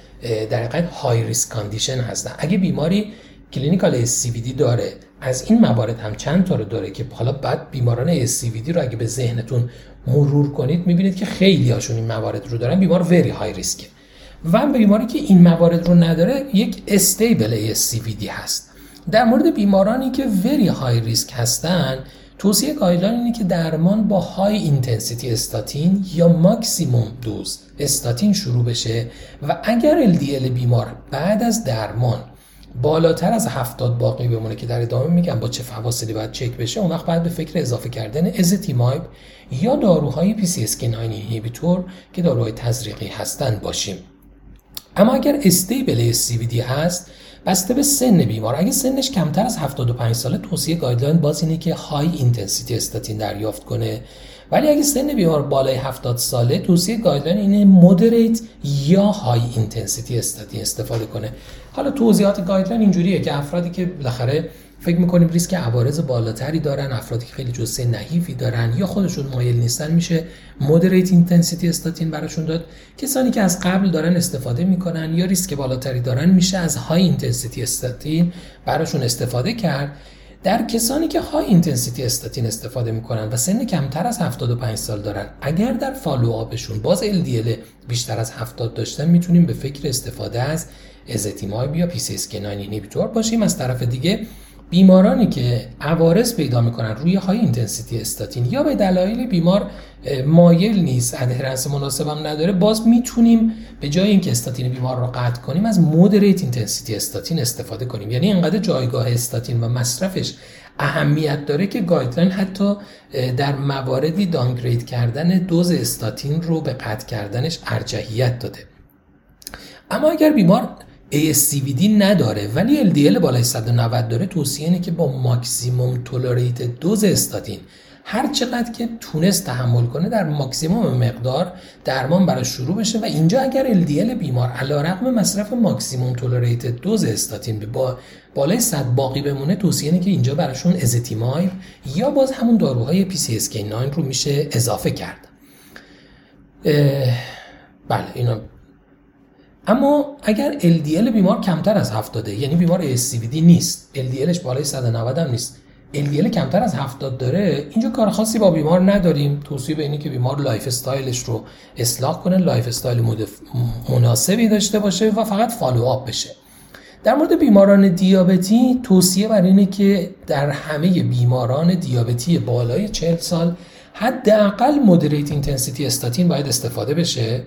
در حقیقت high risk condition هستن. اگه بیماری clinical ASCVD داره از این موارد هم چند تا رو داره که حالا بعد بیماران ASCVD رو اگه به ذهنتون مرور کنید می‌بینید که خیلی هاشون این موارد رو دارن. بیمار very high risk ه و بیماری که این موارد رو نداره یک stable ASCVD هست. در مورد بیمارانی که very high risk هستن توصیه guideline اینه که درمان با high intensity statin یا maximum dose statin شروع بشه و اگر LDL بیمار بعد از درمان بالاتر از هفتاد باقی بمونه که در ادامه میگم با چه فواصلی باید چک بشه اون وقت باید به فکر اضافه کردن ezetimibe یا داروهای PCSK9 inhibitor که داروهای تزریقی هستند باشیم. اما اگر stable ASCVD هست بسته به سن بیمار. اگه سنش کمتر از 75 ساله توصیه guideline باز اینه که high intensity statin دریافت کنه. ولی اگه سن بیمار بالای 70 ساله توصیه guideline اینه moderate یا high intensity statin استفاده کنه. حالا توضیحات guideline اینجوریه که افرادی که بالاخره فکر می‌کنیم ریسک عوارض بالاتری دارن افرادی که خیلی جسه نحیفی دارن یا خودشون مایل نیستن میشه moderate intensity statin براشون داد. کسانی که از قبل دارن استفاده می‌کنن یا ریسک بالاتری دارن میشه از high intensity statin براشون استفاده کرد. در کسانی که high intensity statin استفاده می‌کنن و سن کمتر از 75 سال دارن اگر در follow up شون باز LDL بیشتر از 70 داشتن می‌تونیم به فکر استفاده از ezetimibe یا PCSK9 inhibitor باشیم. از طرف دیگه بیمارانی که عوارض پیدا می‌کنن روی high intensity statin. یا به دلایل بیمار مایل نیست adherence مناسب هم نداره باز می‌تونیم به جای اینکه استاتین بیمار رو قطع کنیم از moderate intensity statin استفاده کنیم. یعنی انقدر جایگاه استاتین و مصرفش اهمیت داره که guideline حتی در مواردی downgrade کردن دوز استاتین رو به قطع کردنش ارجحیت داده. اما اگر بیمار ASCVD نداره ولی LDL بالای 190 داره. توصیه اینه که با maximum tolerated dose statin هر چقدر که تونست تحمل کنه در ماکسیموم مقدار درمان براش شروع بشه. و اینجا اگر LDL بیمار علیرغم مصرف ماکسیموم تولریت دوز استاتین با بالای 100 باقی بمونه توصیه اینه که اینجا براشون ازتیمایب یا باز همون داروهای PCSK9 رو میشه اضافه کرد. بله اینا اما اگر LDL بیمار کمتر از 70 یعنی بیمار SCVD نیست. LDLش بالای 190 هم نیست. LDL کمتر از 70 داره. اینجا کار خاصی با بیمار نداریم. توصیه به اینه که بیمار lifestyle ش رو اصلاح کنه lifestyle مناسبی داشته باشه و فقط follow up بشه. در مورد بیماران دیابتی توصیه بر اینه که در همه بیماران دیابتی بالای 40 سال حداقل moderate intensity statin باید استفاده بشه.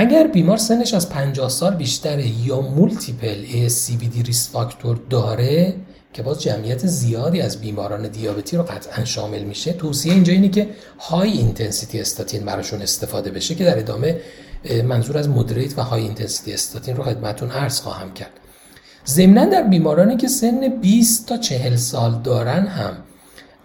اگر بیمار سنش از 50 سال بیشتره یا multiple ASCVD risk factor داره که باز جمعیت زیادی از بیماران دیابتی رو قطعا شامل میشه توصیه اینجا اینه که high intensity statin براشون استفاده بشه که در ادامه منظور از moderate و high intensity statin رو خدمتتون عرض خواهم کرد. ضمنا در بیمارانی که سن 20 تا 40 سال دارن هم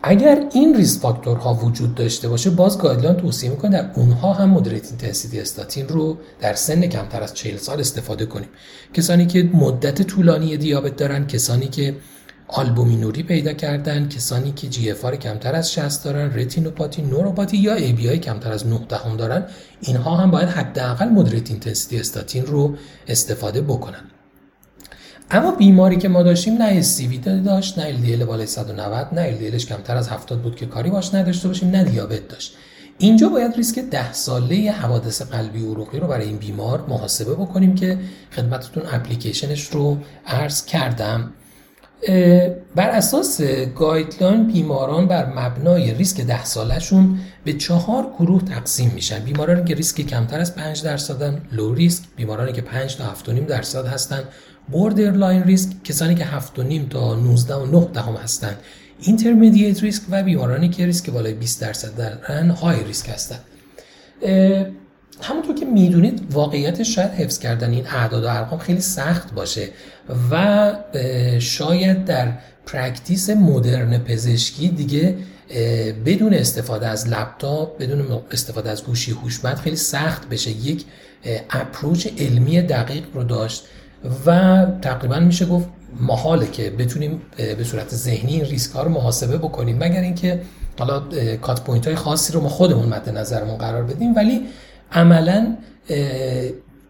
اگر این risk factor ها وجود داشته باشه باز guideline توصیه می‌کنه در اونها هم moderate intensity statin رو در سن کمتر از 40 سال استفاده کنیم. کسانی که مدت طولانی دیابت دارن کسانی که آلبومینوری پیدا کردن کسانی که GFR کمتر از 60 دارن رتینوپاتی نوروپاتی یا ABI کمتر از 9 دهم دارن اینها هم باید حداقل moderate intensity statin رو استفاده بکنن. اما بیماری که ما داشتیم نه ASCVD داشت نه LDL بالای 190 نه LDLش کمتر از 70 بود که کاری باش نداشته باشیم نه دیابت داشت. اینجا باید ریسک ده ساله حوادث قلبی عروقی رو برای این بیمار محاسبه بکنیم که خدمتتون اپلیکیشنش رو عرض کردم. بر اساس guideline بیماران بر مبنای ریسک ده سالشون به چهار گروه تقسیم میشن. بیمارانی که ریسک کمتر از 5 درصدن low risk بیمارانی که 5 تا 7.5 درصد هستن. borderline risk کسانی که 7.5 تا 19 و 9 دهم هستند. intermediate risk و بیمارانی که ریسک بالای 20 درصد دارن high risk هستند همونطور که می‌دونید واقعیت شاید حفظ کردن این اعداد و ارقام خیلی سخت باشه و شاید در practice مدرن پزشکی دیگه بدون استفاده از لپتاپ بدون استفاده از گوشی هوشمند خیلی سخت بشه. یک approach علمی دقیق رو داشت. و تقریبا میشه گفت محاله که بتونیم به صورت ذهنی این ریسک ها رو محاسبه بکنیم. مگر اینکه حالا cut point های خاصی رو ما خودمون مد نظرمون قرار بدیم ولی عملا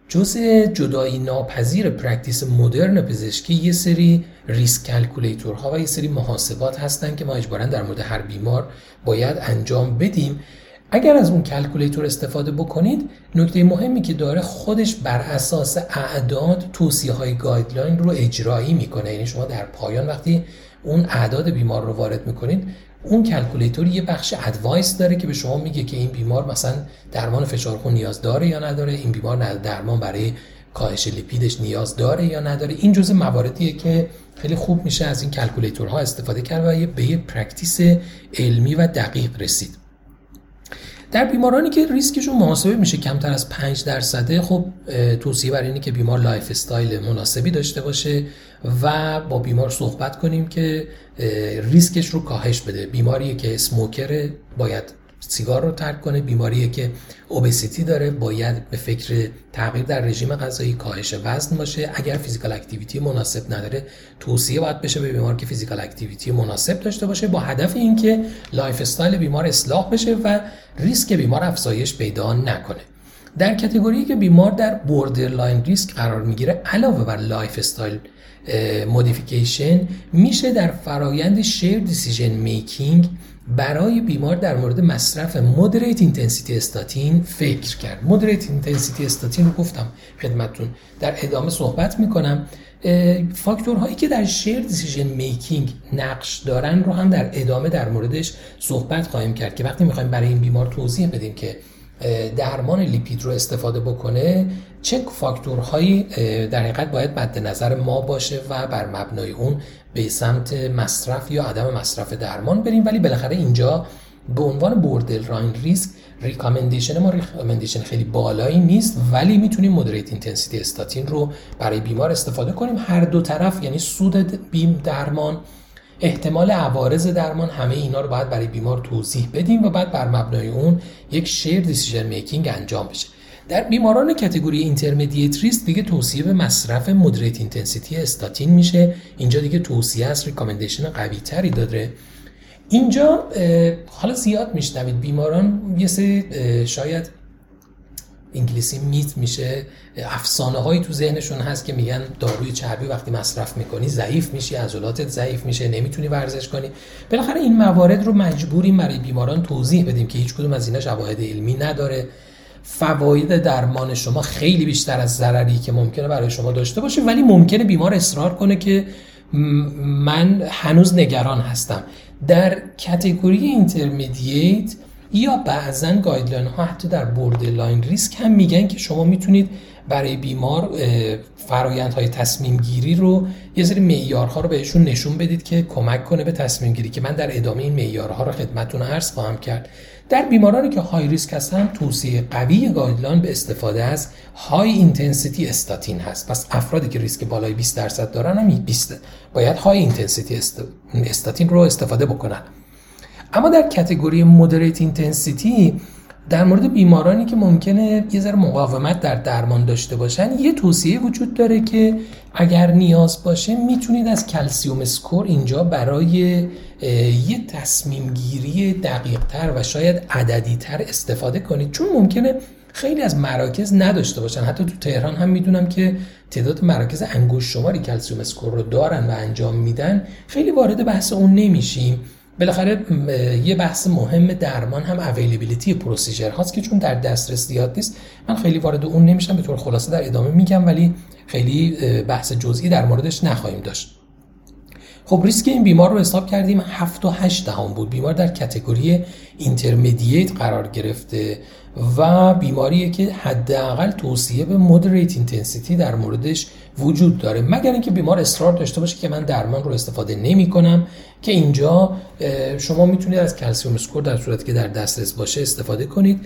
جزء جدایی ناپذیر practice مدرن پزشکی یه سری risk calculator ها و یه سری محاسبات هستن که ما اجبارا در مورد هر بیمار باید انجام بدیم. اگر از اون calculator استفاده بکنید نکته مهمی که داره خودش بر اساس اعداد توصیه های guideline رو اجرایی می‌کنه. یعنی شما در پایان وقتی اون اعداد بیمار رو وارد می‌کنید اون calculator یه بخش advice داره که به شما میگه که این بیمار مثلا درمان فشار خون نیاز داره یا نداره این بیمار درمان برای کاهش لیپیدش نیاز داره یا نداره. این جزء مواردیه که خیلی خوب میشه از این calculator ها استفاده کرد و به یه practice علمی و دقیق رسید. در بیمارانی که ریسکشون محاسبه میشه کمتر از 5 درصده خب توصیه بر اینه که بیمار lifestyle مناسبی داشته باشه و با بیمار صحبت کنیم که ریسکش رو کاهش بده. بیماری که smoker باید سیگار رو ترک کنه. بیماری که obesity داره. باید به فکر تغییر در رژیم غذایی کاهش وزن باشه. اگر physical activity مناسب نداره توصیه باید بشه به بیمار که physical activity مناسب داشته باشه با هدف اینکه lifestyle بیمار اصلاح بشه و ریسک بیمار افزایش پیدا نکنه. در category که بیمار در borderline risk قرار می‌گیره علاوه بر lifestyle modification میشه در فرایند shared decision making برای بیمار در مورد مصرف moderate intensity statin فکر کرد. moderate intensity statin رو گفتم خدمتتون. در ادامه صحبت می‌کنم. فاکتورهایی که در shared decision making نقش دارن رو هم در ادامه در موردش صحبت خواهیم کرد که وقتی می‌خوایم برای این بیمار توضیح بدیم که درمان لیپید رو استفاده بکنه چه فاکتورهایی در حقیقت باید مد نظر ما باشه و بر مبنای اون به سمت مصرف یا عدم مصرف درمان بریم ولی بالاخره اینجا به عنوان borderline risk recommendation ما recommendation خیلی بالایی نیست ولی می‌تونیم moderate intensity statin رو برای بیمار استفاده کنیم. هر دو طرف یعنی سود بیم درمان احتمال عوارض درمان همه اینا رو باید برای بیمار توضیح بدیم و بعد بر مبنای اون یک shared decision making انجام بشه. در بیماران category intermediate risk دیگه توصیه به مصرف moderate intensity statin میشه. اینجا دیگه توصیه از recommendation قوی تری داره اینجا حالا زیاد میشنوید. بیماران یه سری شاید انگلیسی myth میشه. افسانه هایی تو ذهنشون هست که میگن داروی چربی وقتی مصرف می‌کنی ضعیف میشی عضلاتت ضعیف میشه نمی‌تونی ورزش کنی. بالاخره این موارد رو مجبوریم برای بیماران توضیح بدیم که هیچ کدوم از اینا شواهد علمی نداره. فواید درمان شما خیلی بیشتر از ضرری که ممکنه برای شما داشته باشه ولی ممکنه بیمار اصرار کنه که من هنوز نگران هستم. در category intermediate یا بعضا guideline ها حتی borderline risk هم میگن که شما می‌تونید برای بیمار فرایندهای تصمیم گیری رو یه سری معیارها رو بهشون نشون بدید که کمک کنه به تصمیم گیری که من در ادامه این معیارها رو خدمتتون عرض خواهم کرد. در بیمارانی که high risk هستن توصیه قوی guideline به استفاده از high intensity statin هست. پس افرادی که ریسک بالای 20 درصد دارن هم 20 باید high intensity statin رو استفاده بکنن. اما در category moderate intensity در مورد بیمارانی که ممکنه یه ذره مقاومت در درمان داشته باشن یه توصیه وجود داره که اگر نیاز باشه می‌تونید از calcium score اینجا برای یه تصمیم گیری دقیق تر و شاید عددی تر استفاده کنید. چون ممکنه خیلی از مراکز نداشته باشن. حتی تو تهران هم می‌دونم که تعداد مراکز انگشت شماری calcium score رو دارن و انجام میدن. خیلی وارد بحث اون نمیشیم. بالاخره یه بحث مهم درمان هم availability procedure هاست که چون در دسترس زیاد نیست من خیلی وارد اون نمیشم به طور خلاصه در ادامه میگم ولی خیلی بحث جزئی در موردش نخواهیم داشت. خب ریسک این بیمار رو حساب کردیم 7 و 8 دهم بود. بیمار در category intermediate قرار گرفته و بیماریه که حداقل توصیه به moderate intensity در موردش وجود داره مگر اینکه بیمار اصرار داشته باشه که من درمان رو استفاده نمی کنم که اینجا شما می‌تونید از calcium score در صورتی که در دسترس باشه استفاده کنید.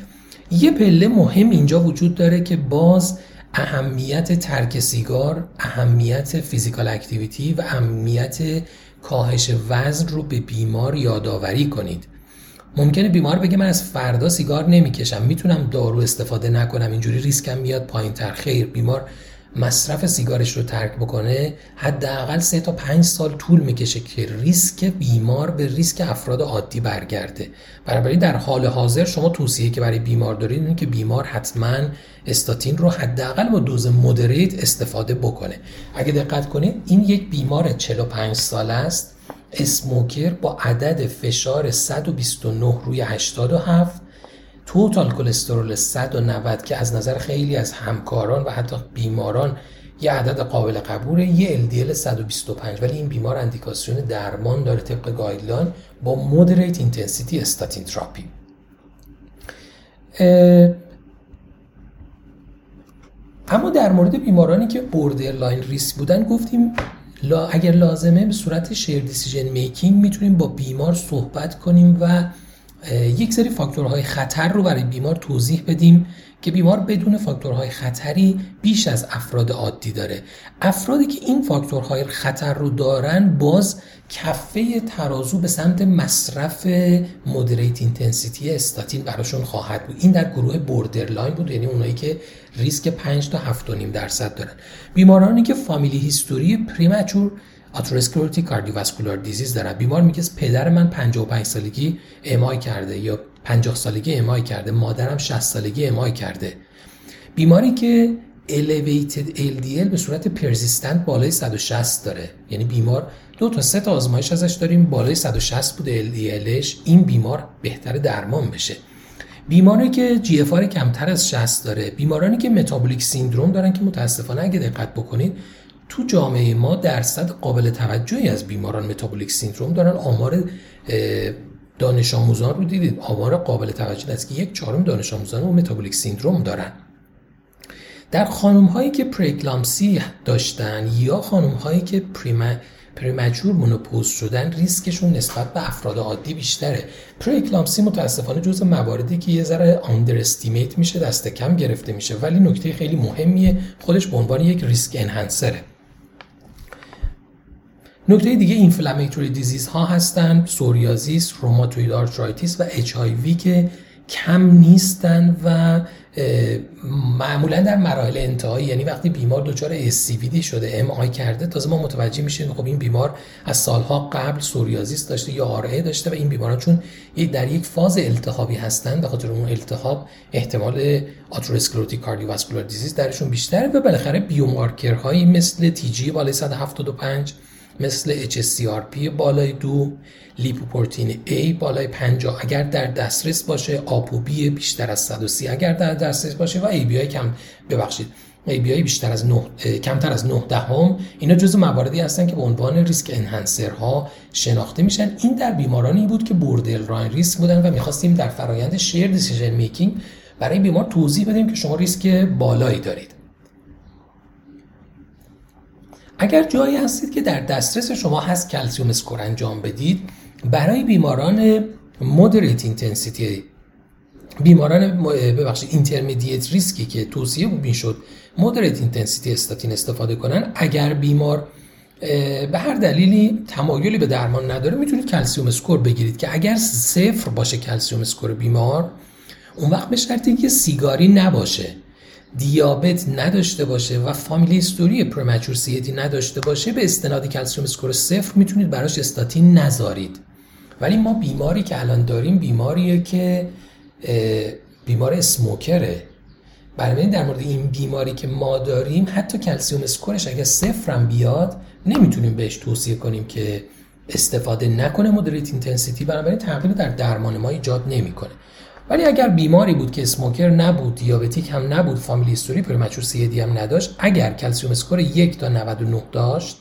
یه پله مهم اینجا وجود داره که باز اهمیت ترک سیگار اهمیت physical activity و اهمیت کاهش وزن رو به بیمار یادآوری کنید. ممکنه بیمار بگه من از فردا سیگار نمی‌کشم می‌تونم دارو استفاده نکنم اینجوری ریسکم میاد پایین تر خیر بیمار مصرف سیگارش رو ترک بکنه حداقل سه تا پنج سال طول می‌کشه که ریسک بیمار به ریسک افراد عادی برگرده. بنابراین در حال حاضر شما توصیه که برای بیمار دارید اینه که بیمار حتما استاتین رو حداقل با دوز moderate استفاده بکنه. اگه دقت کنید این یک بیمار 45 ساله است smoker با عدد فشار 129 روی 87 total cholesterol 190 که از نظر خیلی از همکاران و حتی بیماران یه عدد قابل قبوله یه LDL 125 ولی این بیمار اندیکاسیون درمان داره طبق guideline با moderate intensity statin therapy اما در مورد بیمارانی که borderline risk بودن گفتیم لا اگر لازمه به صورت shared decision making می‌تونیم با بیمار صحبت کنیم و یک سری فاکتورهای خطر رو برای بیمار توضیح بدیم که بیمار بدون فاکتورهای خطری بیش از افراد عادی داره. افرادی که این فاکتورهای خطر رو دارن باز کفه ترازو به سمت مصرف moderate intensity statin براشون خواهد بود. این در گروه borderline بود یعنی اونایی که ریسک 5 تا 7.5 درصد دارن. بیمارانی که family history premature atherosclerotic cardiovascular disease دارن بیمار میگه پدر من 55 سالگی MI کرده یا 50 سالگی MI کرده مادرم 60 سالگی MI کرده. بیماری که elevated LDL به صورت persistent بالای 160 داره. یعنی بیمار دو تا سه تا آزمایش ازش داریم بالای 160 بوده LDLش این بیمار بهتر درمان بشه. بیماری که جی کمتر از 60 داره بیمارانی که متابولیک سیندروم دارن که متاسفانه اگه دقت بکنید تو جامعه ما درصد قابل توجهی از بیماران متابولیک سیندروم دارن. آمار دانش آموزان رو دیدید. آمار قابل توجه است که یک چهارم دانش آموزان و متابولیک سیندروم دارن. در خانم هایی که پریکلامسی داشتن یا خانم هایی که premature menopause شدن ریسکشون نسبت به افراد عادی بیشتره. پره‌اکلامپسی متاسفانه جز مواردی که یه ذره under میشه دست کم گرفته میشه. ولی نکته خیلی مهمیه خودش به عنوان یک ریسک enhancer ه نکته دیگه inflammatory disease ها هستن psoriasis، rheumatoid arthritis و HIV که کم نیستن و معمولا در مراحل انتهایی یعنی وقتی بیمار دچار ASCVD شده MI کرده تازه ما متوجه میشیم خب این بیمار از سالها قبل psoriasis داشته یا RA داشته و این بیماران چون در یک فاز التهابی هستن به خاطر اون التهاب احتمال atherosclerotic cardiovascular disease درشون بیشتره و بالاخره biomarker هایی مثل TG بالای 175 مثل hsCRP بالای دو lipoprotein A بالای 50 اگر در دسترس باشه ApoB بیشتر از 130 اگر در دسترس باشه و ABI کم ببخشید ABI بیشتر از 9 کمتر از 9 دهم. اینا جزو مواردی هستن که به عنوان ریسک enhancer ها شناخته میشن. این در بیمارانی بود که borderline risk بودن و می‌خواستیم در فرایند shared decision making برای بیمار توضیح بدیم که شما ریسک بالایی دارید. اگر جایی هستید که در دسترس شما هست calcium score انجام بدید برای بیماران moderate intensity بیماران ببخشید intermediate risk ی که توصیه شد moderate intensity statin استفاده کنن اگر بیمار به هر دلیلی تمایلی به درمان نداره می‌تونید calcium score بگیرید که اگر صفر باشه calcium score بیمار اون وقت به شرطی که سیگاری نباشه. دیابت نداشته باشه و family history premature ASCVD نداشته باشه به استناد calcium score صفر می‌تونید براش استاتین نذارید. ولی ما بیماری که الان داریم بیماریه که بیمار smoker ه. برای در مورد این بیماری که ما داریم حتی calcium score ش اگر صفرم بیاد نمی‌تونیم بهش توصیه کنیم که استفاده نکنه moderate intensity بنابراین تغییر در درمان ما ایجاد نمی‌کنه. ولی اگر بیماری بود که smoker نبود diabetic هم نبود family history premature ASCVD هم نداشت اگر calcium score یک تا 99 داشت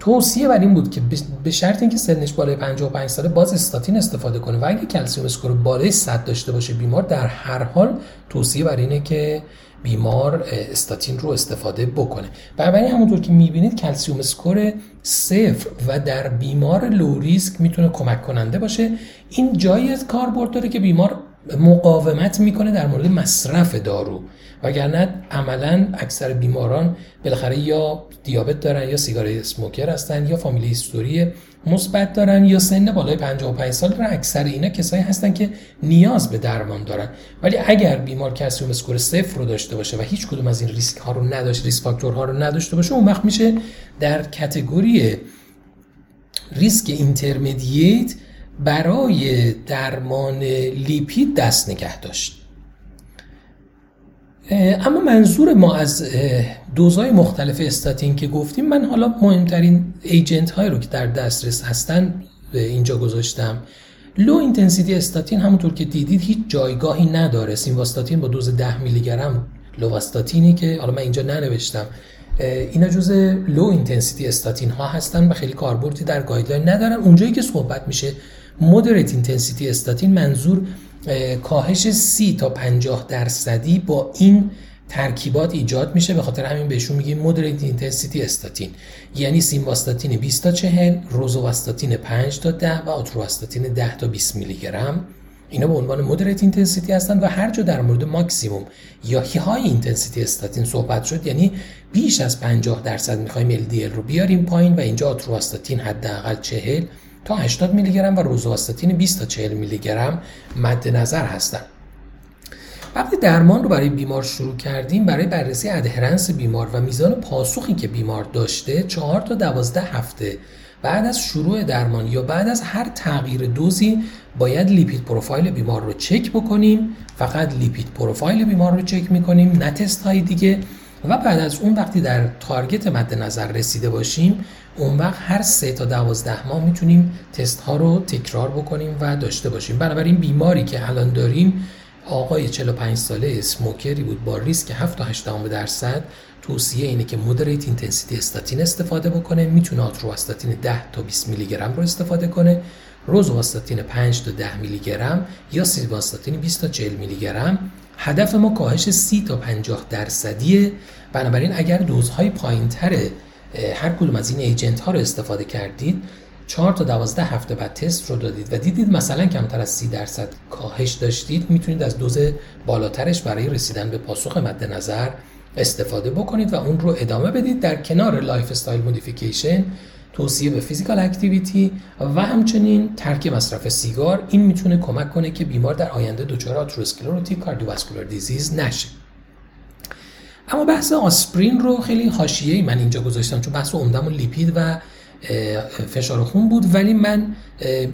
توصیه بر این بود که به شرط اینکه سنش بالای 55 ساله باز استاتین استفاده کنه و اگه calcium score بالای 100 داشته باشه بیمار در هر حال توصیه بر اینه که بیمار استاتین رو استفاده بکنه. بنابراین همونطور که می‌بینید calcium score صفر و در بیمار low risk می‌تونه کمک کننده باشه. این جایی از کاربرد داره که بیمار مقاومت می‌کنه در مورد مصرف دارو. وگرنه عملا اکثر بیماران بالاخره یا دیابت دارن یا سیگار smoker هستن یا family history مثبت دارن یا سن بالای 55 سال دارن. اکثر اینا کسایی هستن که نیاز به درمان دارن. ولی اگر بیمار calcium score صفر رو داشته باشه و هیچ کدوم از این ریسک ها رو نداشت risk factor ها رو نداشته باشه اون وقت میشه در category risk intermediate برای درمان lipid دست نگه داشت. اما منظور ما از دوزهای مختلف استاتین که گفتیم من حالا مهمترین agent هایی رو که در دسترس هستن اینجا گذاشتم. low intensity statin همونطور که دیدید هیچ جایگاهی نداره. simvastatin با دوز 10 میلی گرم lovastatin ی که حالا من اینجا ننوشتم. اینا جز low intensity statin ها هستن و خیلی کاربردی در guideline ندارن. اونجایی که صحبت میشه moderate intensity statin منظور کاهش سی تا 50 درصدی با این ترکیبات ایجاد میشه. به خاطر همین بهشون میگیم moderate intensity statin. یعنی simvastatin 20 تا 40 روزوواستاتین 5 تا 10 و آتروواستاتین 10 تا 20 میلی گرم اینا به عنوان moderate intensity هستن و هر جا در مورد ماکسیموم یا high intensity statin صحبت شد یعنی بیش از 50 درصد می‌خوایم LDL رو بیاریم پایین و اینجا آتروواستاتین حداقل 40 تا 80 میلی گرم و روزواستاتین 20 تا 40 میلی گرم مد نظر هستن. وقتی درمان رو برای بیمار شروع کردیم برای بررسی ادهرنس بیمار و میزان پاسخی که بیمار داشته 4 تا 12 هفته بعد از شروع درمان یا بعد از هر تغییر دوزی باید لیپید پروفایل بیمار رو چک بکنیم. فقط لیپید پروفایل بیمار رو چک می‌کنیم نه تست های دیگه. و بعد از اون وقتی در تارگت مد نظر رسیده باشیم اون وقت هر سه تا دوازده ماه می‌تونیم تست ها رو تکرار بکنیم و داشته باشیم. بنابراین بیماری که الان داریم آقای 45 ساله smoker ی بود با ریسک 7 تا 8 درصد. توصیه اینه که moderate intensity statin استفاده بکنه می‌تونه آتروواستاتین 10 تا 20 میلی گرم رو استفاده کنه روزواستاتین 5 تا 10 میلی گرم یا simvastatin 20 تا 40 میلی گرم هدف ما کاهش 30 تا 50 درصدیه. بنابراین اگر دوزهای پایینتر هر کدوم از این agent ها رو استفاده کردید 4 تا 12 هفته بعد تست رو دادید و دیدید مثلا کمتر از 30 درصد کاهش داشتید می‌تونید از دوز بالاترش برای رسیدن به پاسخ مد نظر استفاده بکنید و اون رو ادامه بدید در کنار lifestyle modification. توصیه به physical activity و همچنین ترک مصرف سیگار. این می‌تونه کمک کنه که بیمار در آینده دچار atherosclerotic cardiovascular disease نشه. اما بحث آسپرین رو خیلی حاشیه‌ای من اینجا گذاشتم چون بحث عمدم لیپید و فشار خون بود. ولی من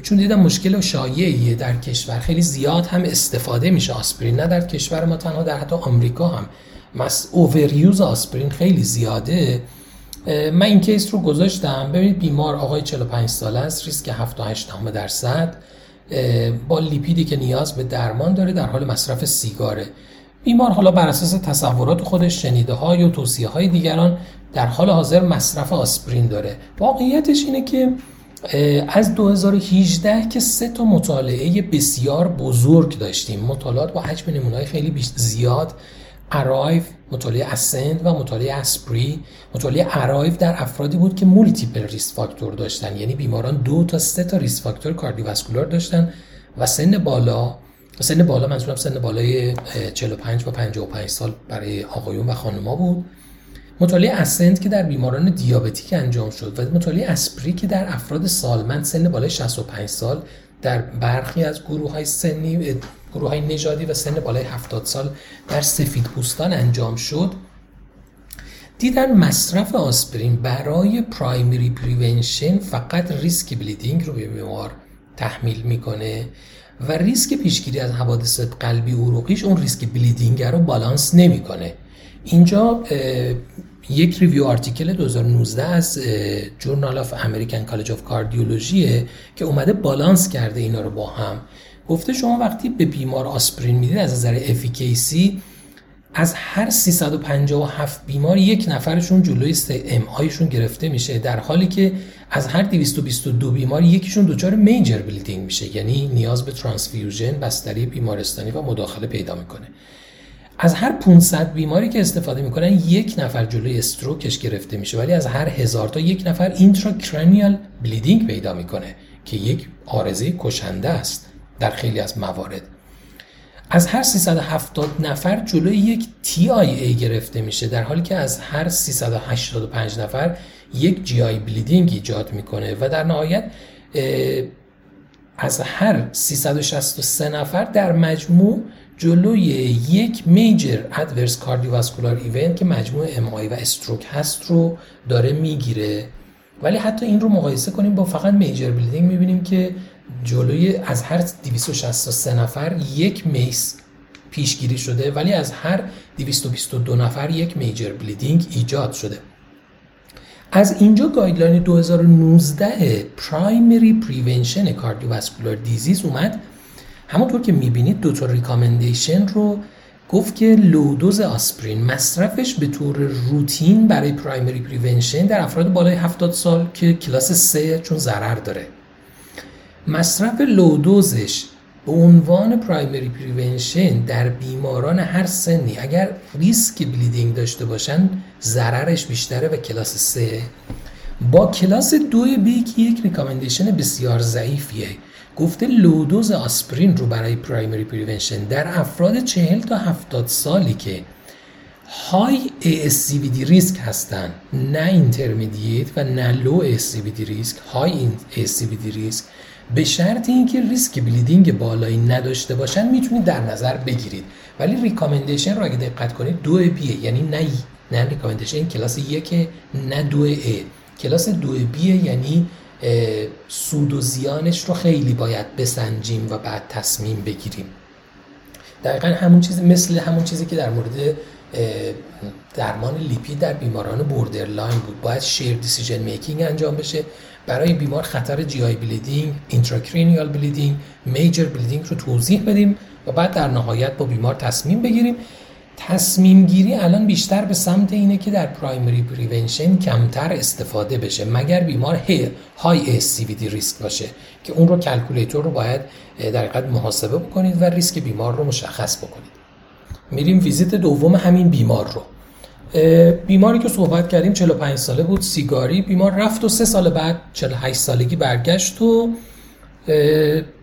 چون دیدم مشکل شایعیه در کشور خیلی زیاد هم استفاده میشه آسپرین. نه در کشور ما تنها در حتی آمریکا هم. مس اووریوز آسپرین خیلی زیاده. من این کیس رو گذاشتم. ببینید بیمار آقای 45 ساله است ریسک 7 تا 8 درصد. با لیپیدی که نیاز به درمان داره در حال مصرف سیگاره. بیمار حالا بر اساس تصورات خودش شنیده های و توصیه های دیگران در حال حاضر مصرف آسپرین داره. واقعیتش اینه که از 2018 که سه تا مطالعه بسیار بزرگ داشتیم. مطالعات با حجم نمونه‌های خیلی زیاد. ARRIVE مطالعه ASCEND و مطالعه ASPREE مطالعه ARRIVE در افرادی بود که multiple risk factor داشتن. یعنی بیماران دو تا سه تا risk factor cardiovascular داشتن. و سن بالا سن بالا منظورم سن بالای 45 و 55 سال برای آقایون و خانوما بود. مطالعه ASCEND که در بیماران diabetic انجام شد و مطالعه ASPREE که در افراد سالمند سن بالای 65 سال در برخی از گروه های سنی گروه های نژادی و سن بالای 70 سال در سفید پوستان انجام شد. دیدن مصرف آسپرین برای primary prevention فقط ریسک bleeding رو به بیمار تحمیل می‌کنه و ریسک پیشگیری از حوادث قلبی عروقیش اون ریسک bleeding رو بالانس نمی‌کنه. اینجا یک review article 2019 از Journal of American College of Cardiology ه که اومده بالانس کرده اینا رو با هم. گفته شما وقتی به بیمار آسپرین می‌دید از نظر efficacy از هر 357 بیمار یک نفرشون جلوی MI شون گرفته میشه در حالی که از هر 222 بیمار یکیشون دچار major bleeding میشه یعنی نیاز به transfusion بستری بیمارستانی و مداخله پیدا می‌کنه. از هر 500 بیماری که استفاده می‌کنن یک نفر جلوی stroke ش گرفته میشه ولی از هر هزار تا یک نفر intracranial bleeding پیدا می‌کنه که یک عارضه کشنده است. در خیلی از موارد. از هر 370 نفر جلوی یک TIA گرفته میشه در حالی که از هر 385 نفر یک GI bleeding ایجاد می‌کنه و در نهایت از هر 363 نفر در مجموع جلوی یک major adverse cardiovascular event که مجموع MI و stroke هست رو داره می‌گیره. ولی حتی این رو مقایسه کنیم با فقط major bleeding می‌بینیم که جلوی از هر 263 نفر یک MACE پیشگیری شده ولی از هر 222 نفر یک major bleeding ایجاد شده. از اینجا guideline 2019 primary prevention cardiovascular disease اومد. همونطور که می‌بینید دو تا recommendation رو گفت که low dose آسپرین مصرفش به طور روتین برای primary prevention در افراد بالای 70 سال که کلاس 3 چون ضرر داره. مصرف low dose ش به عنوان primary prevention در بیماران هر سنی اگر ریسک bleeding داشته باشن ضررش بیشتره و کلاس 3 با کلاس 2 B که یک recommendation بسیار ضعیفیه گفته low dose آسپرین رو برای primary prevention در افراد 40 تا 70 سالی که high ASCVD risk هستن نه intermediate و نه low ASCVD risk high ASCVD risk به شرط اینکه ریسک bleeding بالایی نداشته باشن می‌تونید در نظر بگیرید. ولی recommendation رو اگه دقت کنید دو B ه یعنی نه نه recommendation کلاس یک نه دو A کلاس دو B ه یعنی سود و زیانش رو خیلی باید بسنجیم و بعد تصمیم بگیریم. دقیقا همون چیزی مثل همون چیزی که در مورد درمان لیپید در بیماران borderline بود. باید shared decision making انجام بشه. برای بیمار خطر GI bleeding intracranial bleeding major bleeding رو توضیح بدیم و بعد در نهایت با بیمار تصمیم بگیریم. تصمیم گیری الان بیشتر به سمت اینه که در primary prevention کمتر استفاده بشه مگر بیمار high risk باشه که اون رو calculator رو باید در حقیقت محاسبه بکنید و ریسک بیمار رو مشخص بکنید. میریم ویزیت دوم همین بیمار رو. بیماری که صحبت کردیم 45 ساله بود سیگاری. بیمار رفت و سه سال بعد 48 سالگی برگشت و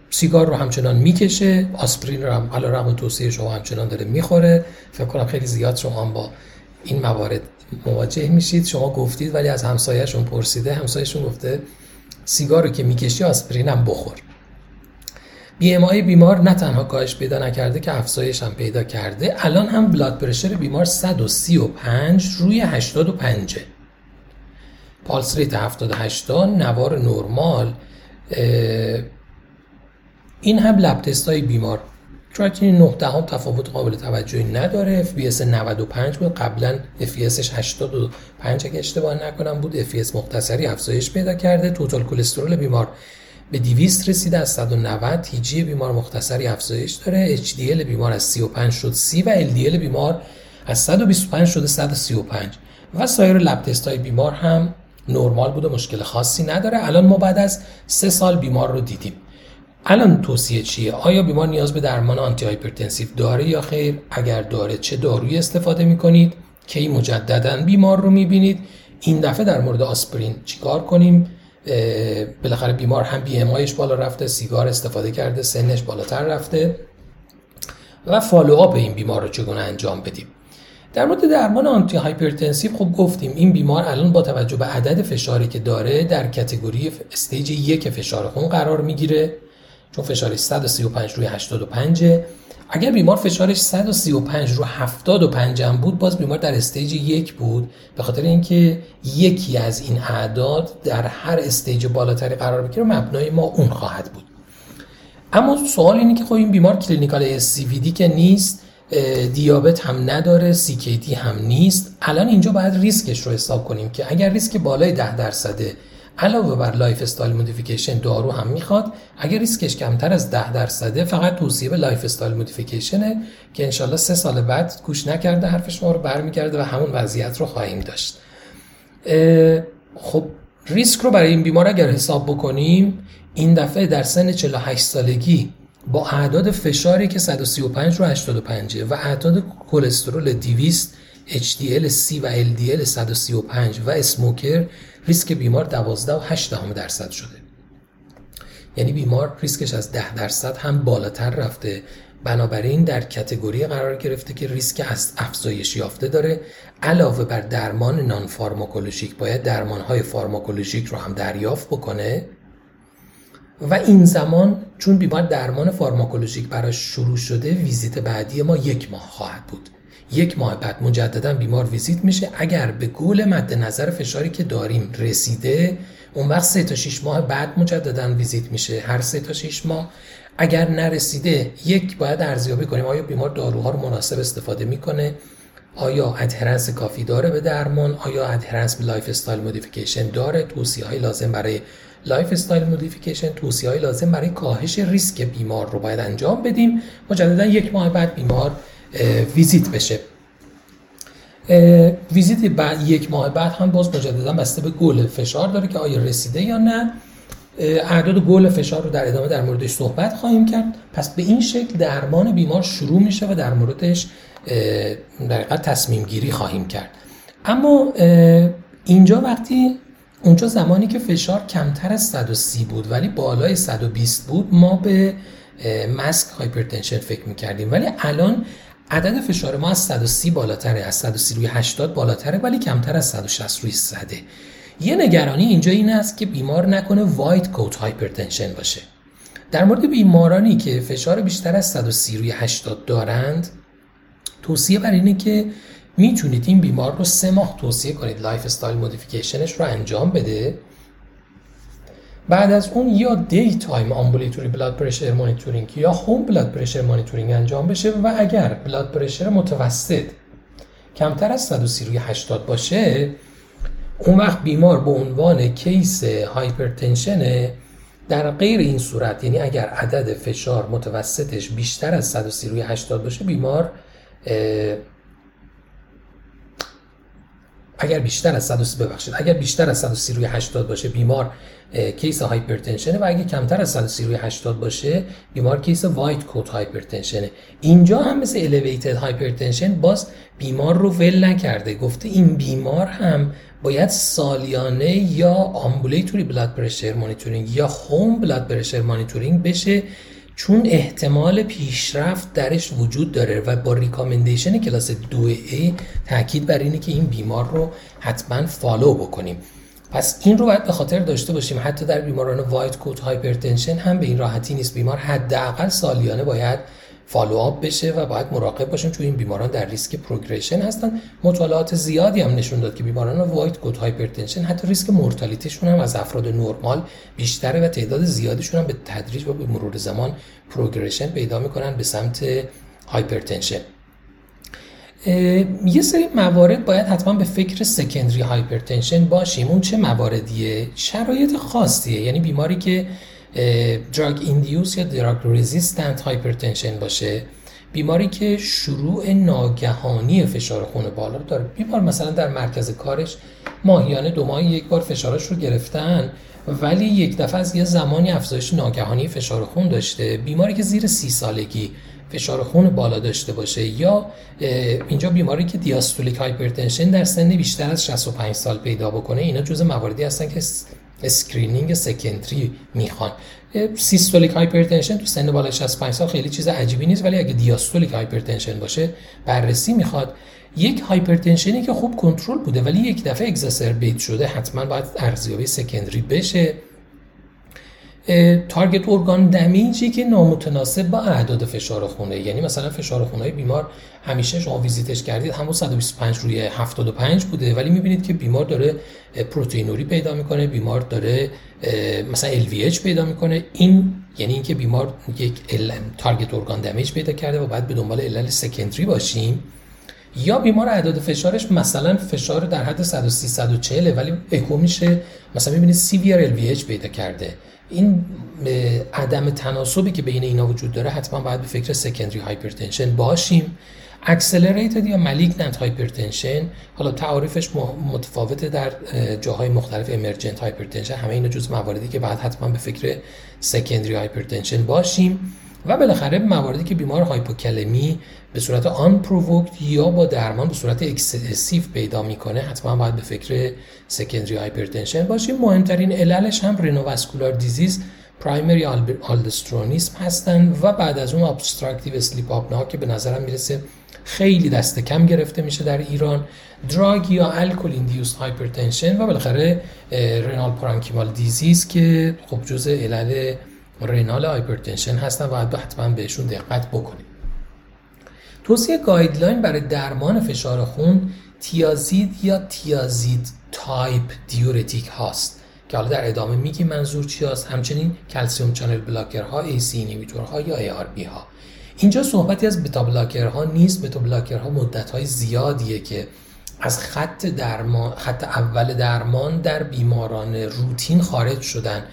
سیگار رو همچنان می‌کشه. آسپرین رو هم علا رقم توصیه شما همچنان داره می‌خوره. فکر کنم خیلی زیاد شما هم با این موارد مواجه میشید. شما گفتید ولی از همسایهشون پرسیده. همسایهشون گفته سیگار رو که می‌کشی آسپرین هم بخور. آی بیمار نه تنها کاهش پیدا نکرده که افزایش هم پیدا کرده الان هم بلاد پرشر بیمار 135 روی 85 پالس ریت 78 نوار نرمال این هم لب تست های بیمار. کراتینین 9 دهم تفاوت قابل توجهی نداره. FBS 95 بود. قبلا FBSش 85 اگه اشتباه نکنم بود. FBS مختصری افزایش پیدا کرده. توتال کلسترول بیمار به 200 رسیده از 190 تیجی بیمار مختصری افزایش داره. HDL بیمار از 35 شد. 30 و LDL بیمار از 125 شده 135 و سایر lab test های بیمار هم نرمال بوده مشکل خاصی نداره. الان ما بعد از سه سال بیمار رو دیدیم. الان توصیه چیه؟ آیا بیمار نیاز به درمان antihypertensive داره یا خیر؟ اگر داره چه دارویی استفاده می‌کنید؟ کی مجددا بیمار رو می‌بینید؟ این دفعه در مورد آسپرین چیکار کنیم؟ بالاخره بیمار هم BMI بالا رفته سیگار استفاده کرده سنش بالاتر رفته و follow-up این بیمار رو چگونه انجام بدیم. در مورد درمان antihypertensive خب گفتیم این بیمار الان با توجه به عدد فشاری که داره در category stage یک فشار خون قرار می‌گیره چون فشارش 135 روی 85 اگر بیمار فشارش 135 رو 75 هم بود باز بیمار در stage یک بود. به خاطر اینکه یکی از این اعداد در هر stage بالاتری قرار بگیره مبنای ما اون خواهد بود. اما سوال اینه که خب این بیمار clinical ASCVD که نیست دیابت هم نداره CKD هم نیست. الان اینجا باید ریسکش رو حساب کنیم که اگر ریسک بالای 10 درصده علاوه بر lifestyle modification دارو هم می‌خواد اگر ریسکش کمتر از 10 درصده فقط توصیه به lifestyle modification ه که انشالله سه سال بعد گوش نکرده حرف ما رو برمیگرده و همون وضعیت رو خواهیم داشت. خب ریسک رو برای این بیمار اگر حساب بکنیم این دفعه در سن 48 سالگی با اعداد فشاری که 135 رو 85 و اعداد کلسترول 200 HDL C و LDL 135 و اسموکر ریسک بیمار 12 و 8 درصد شده. یعنی بیمار ریسکش از 10 درصد هم بالاتر رفته. بنابراین در کتگوری قرار گرفته که ریسک از افزایش یافته داره. علاوه بر درمان non-pharmacologic باید درمان های pharmacologic رو هم دریافت بکنه. و این زمان چون بیمار درمان pharmacologic براش شروع شده ویزیت بعدی ما یک ماه خواهد بود. یک ماه بعد مجددا بیمار ویزیت میشه. اگر به گول مد نظر فشاری که داریم رسیده اون وقت سه تا 6 ماه بعد مجددا ویزیت میشه. هر سه تا 6 ماه. اگر نرسیده یک باید ارزیابی کنیم. آیا بیمار داروها رو مناسب استفاده می‌کنه؟ آیا adherence کافی داره به درمان؟ آیا adherence به lifestyle modification داره؟ توصیه های لازم برای lifestyle modification توصیه های لازم برای کاهش ریسک بیمار رو باید انجام بدیم. مجددا یک ماه بعد بیمار ویزیت بشه. ویزیت بعد یک ماه بعد هم باز مجددا بسته به گل فشار داره که آیا رسیده یا نه. اعداد گل فشار رو در ادامه در موردش صحبت خواهیم کرد. پس به این شکل درمان بیمار شروع میشه و در موردش در تصمیم گیری خواهیم کرد. اما اینجا وقتی اونجا زمانی که فشار کمتر از 130 بود ولی بالای 120 بود ما به masked hypertension فکر می‌کردیم. ولی الان عدد فشار ما از 130 بالاتره از 130 روی 80 بالاتره ولی کمتر از 160 روی 100 یه نگرانی اینجا این است که بیمار نکنه white coat hypertension باشه. در مورد بیمارانی که فشار بیشتر از 130 روی 80 دارند توصیه بر اینه که می‌تونید این بیمار رو سه ماه توصیه کنید. lifestyle modification ش رو انجام بده. بعد از اون یا daytime ambulatory blood pressure monitoring یا home blood pressure monitoring انجام بشه و اگر blood pressure متوسط کمتر از 130 روی 80 باشه اون وقت بیمار به عنوان case hypertension در غیر این صورت یعنی اگر عدد فشار متوسطش بیشتر از 130 روی 80 باشه بیمار اگر بیشتر از 130 ببخشید اگر بیشتر از 130 روی 80 باشه بیمار case hypertension ه و اگه کمتر از 130 روی 80 باشه بیمار case white coat hypertension ه. اینجا هم مثل elevated hypertension باز بیمار رو ول نکرده. گفته این بیمار هم باید سالیانه یا ambulatory blood pressure monitoring یا home blood pressure monitoring بشه. چون احتمال پیشرفت درش وجود داره و با recommendation کلاس 2A تاکید بر اینه که این بیمار رو حتما follow بکنیم. پس این رو باید به خاطر داشته باشیم. حتی در بیماران white coat hypertension هم به این راحتی نیست. بیمار حداقل سالیانه باید follow-up بشه و باید مراقب باشیم چون این بیماران در ریسک progression هستن. مطالعات زیادی هم نشون داد که بیماران white coat hypertension حتی ریسک mortality شون هم از افراد نرمال بیشتره و تعداد زیادیشون هم به تدریج و به مرور زمان progression پیدا می‌کنن به سمت hypertension یه سری موارد باید حتما به فکر secondary hypertension باشیم. اون چه مواردیه؟ شرایط خاصیه. یعنی بیماری که drug induced یا drug resistant hypertension باشه بیماری که شروع ناگهانی فشار خون بالا داره. بیمار مثلا در مرکز کارش ماهیانه دو ماهی یک بار فشارش رو گرفتن ولی یک دفعه از یه زمانی افزایش ناگهانی فشار خون داشته. بیماری که زیر سی سالگی فشار خون بالا داشته باشه یا اینجا بیماری که diastolic hypertension در سن بیشتر از 65 سال پیدا بکنه اینا جزء مواردی هستن که screening secondary می‌خوان. systolic hypertension تو سن بالای 65 سال خیلی چیز عجیبی نیست ولی اگه diastolic hypertension باشه بررسی می‌خواد. یک hypertension ی که خوب کنترل بوده ولی یک دفعه exacerbate شده حتما باید ارزیابی secondary بشه. target organ damage ی که نامتناسب با اعداد فشار خونه. یعنی مثلا فشار خونه بیمار همیشه شما ویزیتش کردید همون 125 روی 75 بوده. ولی می‌بینید که بیمار داره پروتئینوری پیدا می‌کنه بیمار داره مثلا LVH پیدا می‌کنه. این یعنی اینکه بیمار یک target organ damage پیدا کرده و باید به دنبال علل secondary باشیم. یا بیمار اعداد فشارش مثلا فشار در حد 130 140 ولی اکو میشه مثلا می‌بینید severe LVH پیدا کرده. این عدم تناسبی که بین اینا وجود داره حتما باید به فکر secondary hypertension باشیم. accelerated یا malignant hypertension حالا تعاریفش متفاوته در جاهای مختلف emergent hypertension همه اینا جز مواردی که باید حتما به فکر secondary hypertension باشیم. و بالاخره مواردی که بیمار هایپوکلمی به صورت unprovoked یا با درمان به صورت اکسسیو پیدا می‌کنه حتما باید به فکر secondary hypertension باشیم. مهمترین عللش هم renovascular disease primary aldosteronism هستن و بعد از اون obstructive sleep apnea که به نظرم می‌رسه خیلی دست کم گرفته میشه در ایران. drug یا alcohol induced hypertension و بالاخره renal parenchymal disease که خب جزء علل renal hypertension هستن و حتما بهشون دقت بکنیم. توصیه guideline برای درمان فشار خون thiazide یا thiazide type diuretic هاست که حالا در ادامه میگیم منظور چی هست همچنین calcium channel blocker ها ACE ها یا ARB ها. اینجا صحبتی از beta blocker ها نیست. beta blocker ها مدت های زیادیه که از خط درمان خط اول درمان در بیماران روتین خارج شدن.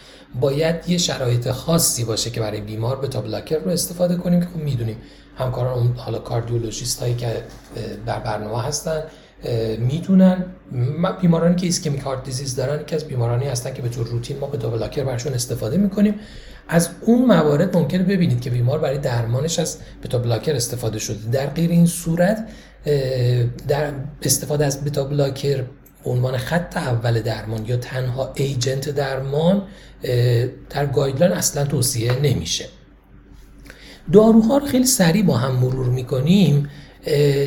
باید یه شرایط خاصی باشه که برای بیمار beta blocker رو استفاده کنیم که خب می‌دونیم همکاران اون حالا کاردیولوژیست هایی که در برنامه هستن می‌دونن. بیمارانی که ischemic heart disease دارن که از بیمارانی هستن که به طور روتین ما beta blocker برشون استفاده می‌کنیم. از اون موارد ممکنه ببینید که بیمار برای درمانش از beta blocker استفاده شده. در غیر این صورت در استفاده از beta blocker عنوان خط اول درمان یا تنها agent درمان در guideline اصلا توصیه نمیشه. داروها رو خیلی سریع با هم مرور می‌کنیم.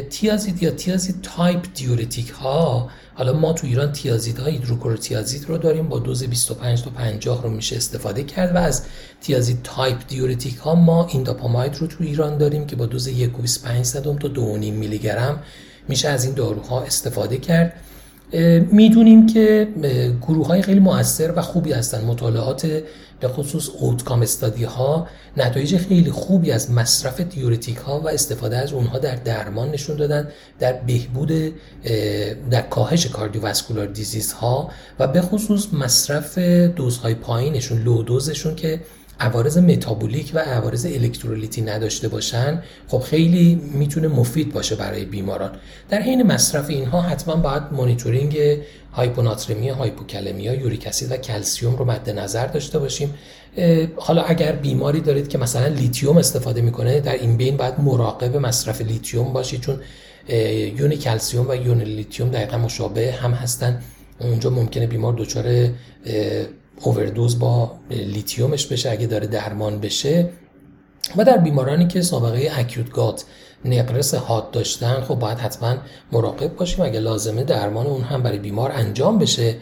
thiazide یا thiazide type diuretic ها. حالا ما تو ایران thiazide ها هیدروکلروتیازید رو داریم. با دوز 25 تا 50 رو میشه استفاده کرد. و از thiazide type diuretic ها ما اینداپاماید رو تو ایران داریم که با دوز 1.25 تا 2.5 میلی گرم میشه از این داروها استفاده کرد. می‌دونیم که گروه های خیلی موثر و خوبی هستن. مطالعات به خصوص outcome study ها نتایج خیلی خوبی از مصرف diuretic ها و استفاده از اونها در درمان نشون دادن در بهبود در کاهش cardiovascular disease ها و به خصوص مصرف دوزهای پایینشون low dose شون که عوارض متابولیک و عوارض الکترولیتی نداشته باشن خب خیلی می‌تونه مفید باشه برای بیماران. در حین مصرف اینها حتما باید مانیتورینگ هایپوناترمی هایپوکلمی uric acid و کلسیوم رو مد نظر داشته باشیم. حالا اگر بیماری دارید که مثلا لیتیوم استفاده می‌کنه در این بین باید مراقب مصرف لیتیوم باشید چون یونی کلسیوم و یون لیتیوم دقیقا مشابه هم هستن. اونجا ممکنه بیمار دچار اووردوز با لیتیومش بشه اگه داره درمان بشه. و در بیمارانی که سابقه acute gout نقرس حاد داشتن خب باید حتما مراقب باشیم. اگه لازمه درمان اون هم برای بیمار انجام بشه.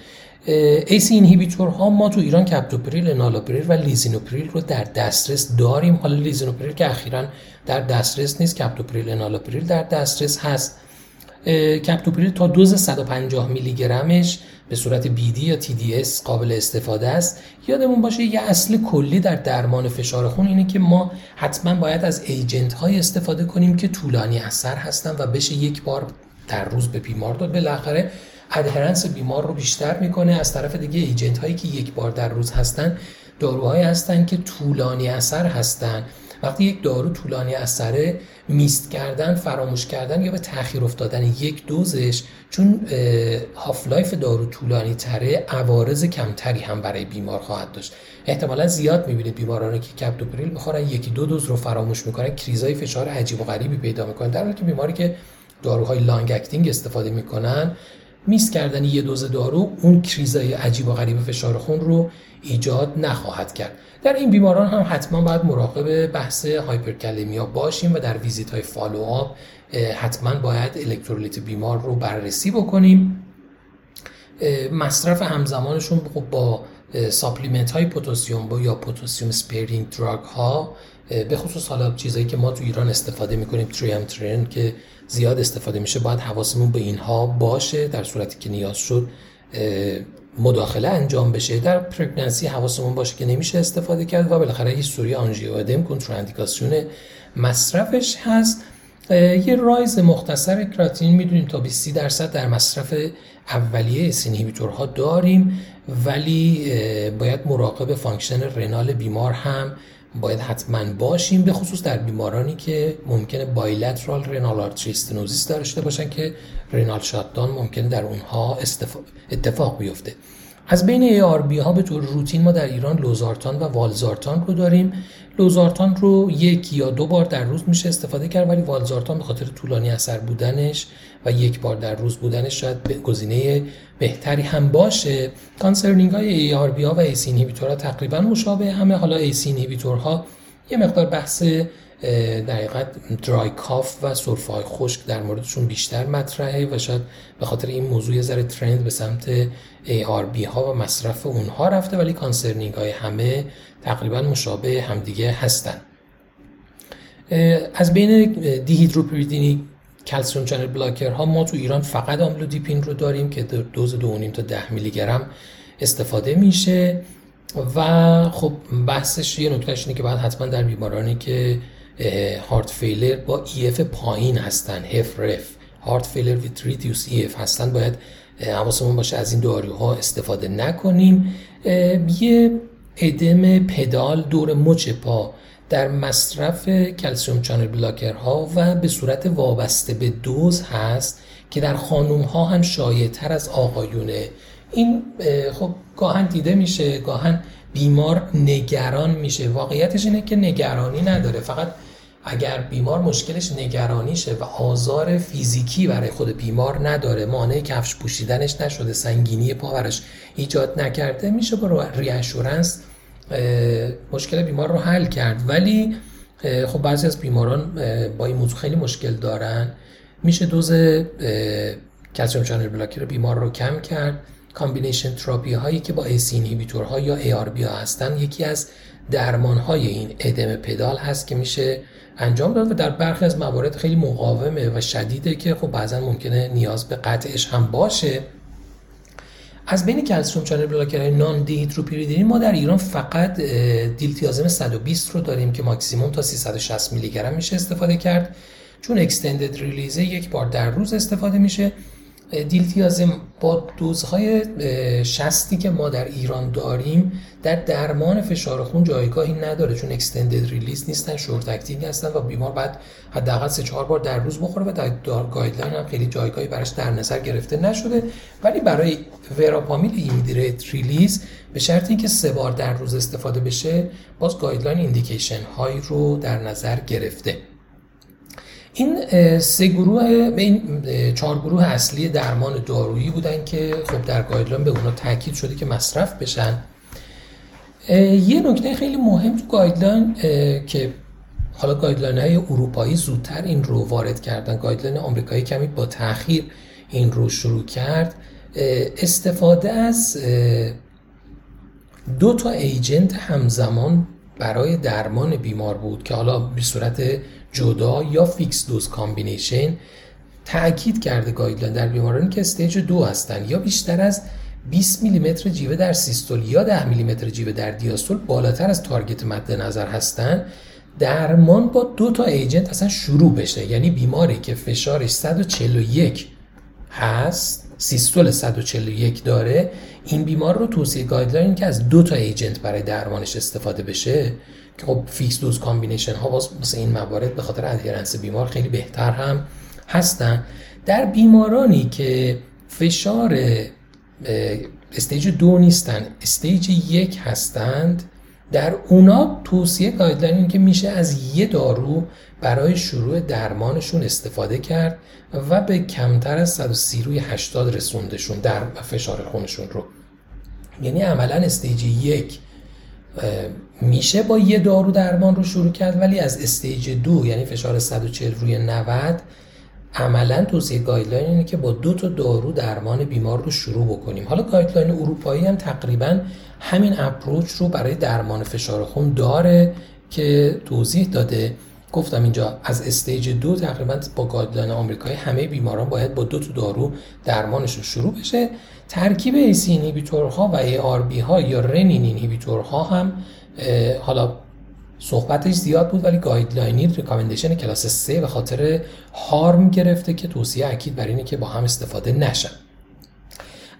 ACE inhibitor ها ما تو ایران کپتوپریل، انالاپریل و لیزینوپریل رو در دسترس داریم. حالا لیزینوپریل که اخیرا در دسترس نیست کپتوپریل، انالاپریل در دسترس هست. کپتوپریل تا دوز 150 میلی گرمش به صورت BD یا TDS قابل استفاده است. یادمون باشه یه اصل کلی در درمان فشار خون اینه که ما حتما باید از ایجنت های استفاده کنیم که طولانی اثر هستن و بشه یک بار در روز به بیمار داد. بالاخره ادهرنس بیمار رو بیشتر می‌کنه. از طرف دیگه ایجنت هایی که یک بار در روز هستن داروهایی هستن که طولانی اثر هستن. وقتی یک دارو طولانی اثره میست کردن فراموش کردن یا به تاخیر افتادن یک دوزش چون half-life دارو طولانی تره عوارض کمتری هم برای بیمار خواهد داشت. احتمالا زیاد می‌بینید بیمارانی که کپتوپریل می‌خورن یکی دو دوز رو فراموش می‌کنن کریزای فشار عجیب و غریبی پیدا می‌کنن در حالی که بیماری که داروهای long acting استفاده می‌کنن miss کردن یه دوز دارو اون کریزای عجیب و غریب فشار خون رو ایجاد نخواهد کرد. در این بیماران هم حتما باید مراقب بحث hyperkalemia باشیم و در ویزیت های follow up حتما باید الکترولیت بیمار رو بررسی بکنیم. مصرف همزمانشون خب با supplement های potassium با یا potassium sparing drug ها به خصوص حالا چیزایی که ما تو ایران استفاده می‌کنیم تریامترن که زیاد استفاده میشه. باید حواسمون به اینها باشه در صورتی که نیاز شد مداخله انجام بشه. در pregnancy حواسمون باشه که نمیشه استفاده کرد و بالاخره history آنژیو ادم کنتراندیکاسیون مصرفش هست. یه rise مختصر کراتینین می‌دونیم تا 20 درصد در مصرف اولیه ها داریم ولی باید مراقب function renal بیمار هم باید حتما باشیم به خصوص در بیمارانی که ممکنه bilateral renal artery stenosis داشته باشن که renal shutdown ممکنه در اونها اتفاق بیفته. از بین ARB ها به طور روتین ما در ایران لوزارتان و والزارتان رو داریم. لوزارتان رو یک یا دو بار در روز میشه استفاده کرد ولی والزارتان به خاطر طولانی اثر بودنش و یک بار در روز بودنش شاید گزینه بهتری هم باشه. concerning های ARB ها و ACE inhibitor ها تقریبا مشابه همه. حالا ACE inhibitor ها یه مقدار بحث در dry cough و سرفه خشک در موردشون بیشتر مطرحه و شاید به خاطر این موضوع یه ذره trend به سمت ARB ها و مصرف اونها رفته ولی concerning های همه تقریبا مشابه همدیگه هستن. از بین دیهیدروپیریدینی calcium channel blocker ها ما تو ایران فقط آملودیپین رو داریم که دوز 2.5 تا 10 میلی گرم استفاده میشه و خب بحثش یه نکتهش اینه که باید حتما در بیمارانی که heart failure با EF پایین هستن HFrEF heart failure with reduced EF هستن باید حواسمون باشه از این داروها استفاده نکنیم. یه ادم پدال دور مچ پا در مصرف کلسیوم چانل بلاکر ها و به صورت وابسته به دوز هست که در خانوم ها هم شایع تر از آقایونه. این خب گاهن دیده میشه گاهن بیمار نگران میشه. واقعیتش اینه که نگرانی نداره. فقط اگر بیمار مشکلش نگرانیشه و آزار فیزیکی برای خود بیمار نداره مانع کفش پوشیدنش نشده سنگینی پا ایجاد نکرده میشه با reassurance مشکل بیمار رو حل کرد. ولی خب بعضی از بیماران با این موضوع خیلی مشکل دارن. میشه دوز calcium channel blocker بیمار رو کم کرد. combination therapy هایی که با ACE ها یا ARB ها هستن یکی از درمان های این ادم pedal هست که میشه انجام داد و در برخی از موارد خیلی مقاومه و شدیده که خب بعضا ممکنه نیاز به قطعش هم باشه. از بین calcium channel blocker non dihydropyridine ما در ایران فقط دیلتیازم 120 رو داریم که ماکسیموم تا 360 میلی گرم میشه استفاده کرد. چون extended release ه یک بار در روز استفاده میشه. دیلتیازم با دوزهای شصتی که ما در ایران داریم در درمان فشار خون جایگاهی نداره چون extended release نیستن short acting هستن و بیمار باید حداقل سه چهار بار در روز بخوره و در guideline هم خیلی جایگاهی براش در نظر گرفته نشده. ولی برای وراپامیل immediate release به شرط اینکه سه بار در روز استفاده بشه باز guideline indication هایی رو در نظر گرفته. این سه گروه این چهار گروه اصلی درمان دارویی بودن که خب در guideline به اونا تاکید شده که مصرف بشن. یه نکته خیلی مهم تو guideline که حالا guideline های اروپایی زودتر این رو وارد کردن. guideline آمریکایی کمی با تاخیر این رو شروع کرد. استفاده از دو تا agent همزمان برای درمان بیمار بود که حالا به صورت جدا یا fixed dose combination تاکید کرده guideline در بیمارانی که stage دو هستن یا بیشتر از 20 میلیمتر جیوه در سیستول یا 10 میلیمتر جیوه در دیاستول بالاتر از target مد نظر هستن درمان با دو تا agent اصلا شروع بشه. یعنی بیماری که فشارش 141 هست سیستول 141 داره این بیمار رو توصیه guideline که از دو تا agent برای درمانش استفاده بشه که خب fixed dose combination ها باز مثل این موارد به خاطر adherence بیمار خیلی بهتر هم هستن. در بیمارانی که فشار stage دو نیستن stage یک هستند در اونا توصیه guideline این که میشه از یه دارو برای شروع درمانشون استفاده کرد و به کمتر از 130 روی 80 رسوندشون در فشار خونشون رو. یعنی عملا stage یک میشه با یه دارو درمان رو شروع کرد ولی از stage دو یعنی فشار 140 روی 90 عملا توصیه guideline اینه که با دو تا دارو درمان بیمار رو شروع بکنیم. حالا guideline اروپایی هم تقریبا همین approach رو برای درمان فشار خون داره که توضیح داده. گفتم اینجا از stage دو تقریبا با guideline آمریکایی همه بیماران باید با دو تا دارو درمانشون شروع بشه. ترکیب ACE inhibitor ها و ARB ها یا renin inhibitor ها هم حالا صحبتش زیاد بود ولی guideline ی recommendation کلاس 3 به خاطر harm گرفته که توصیه اکید بر اینه که با هم استفاده نشن.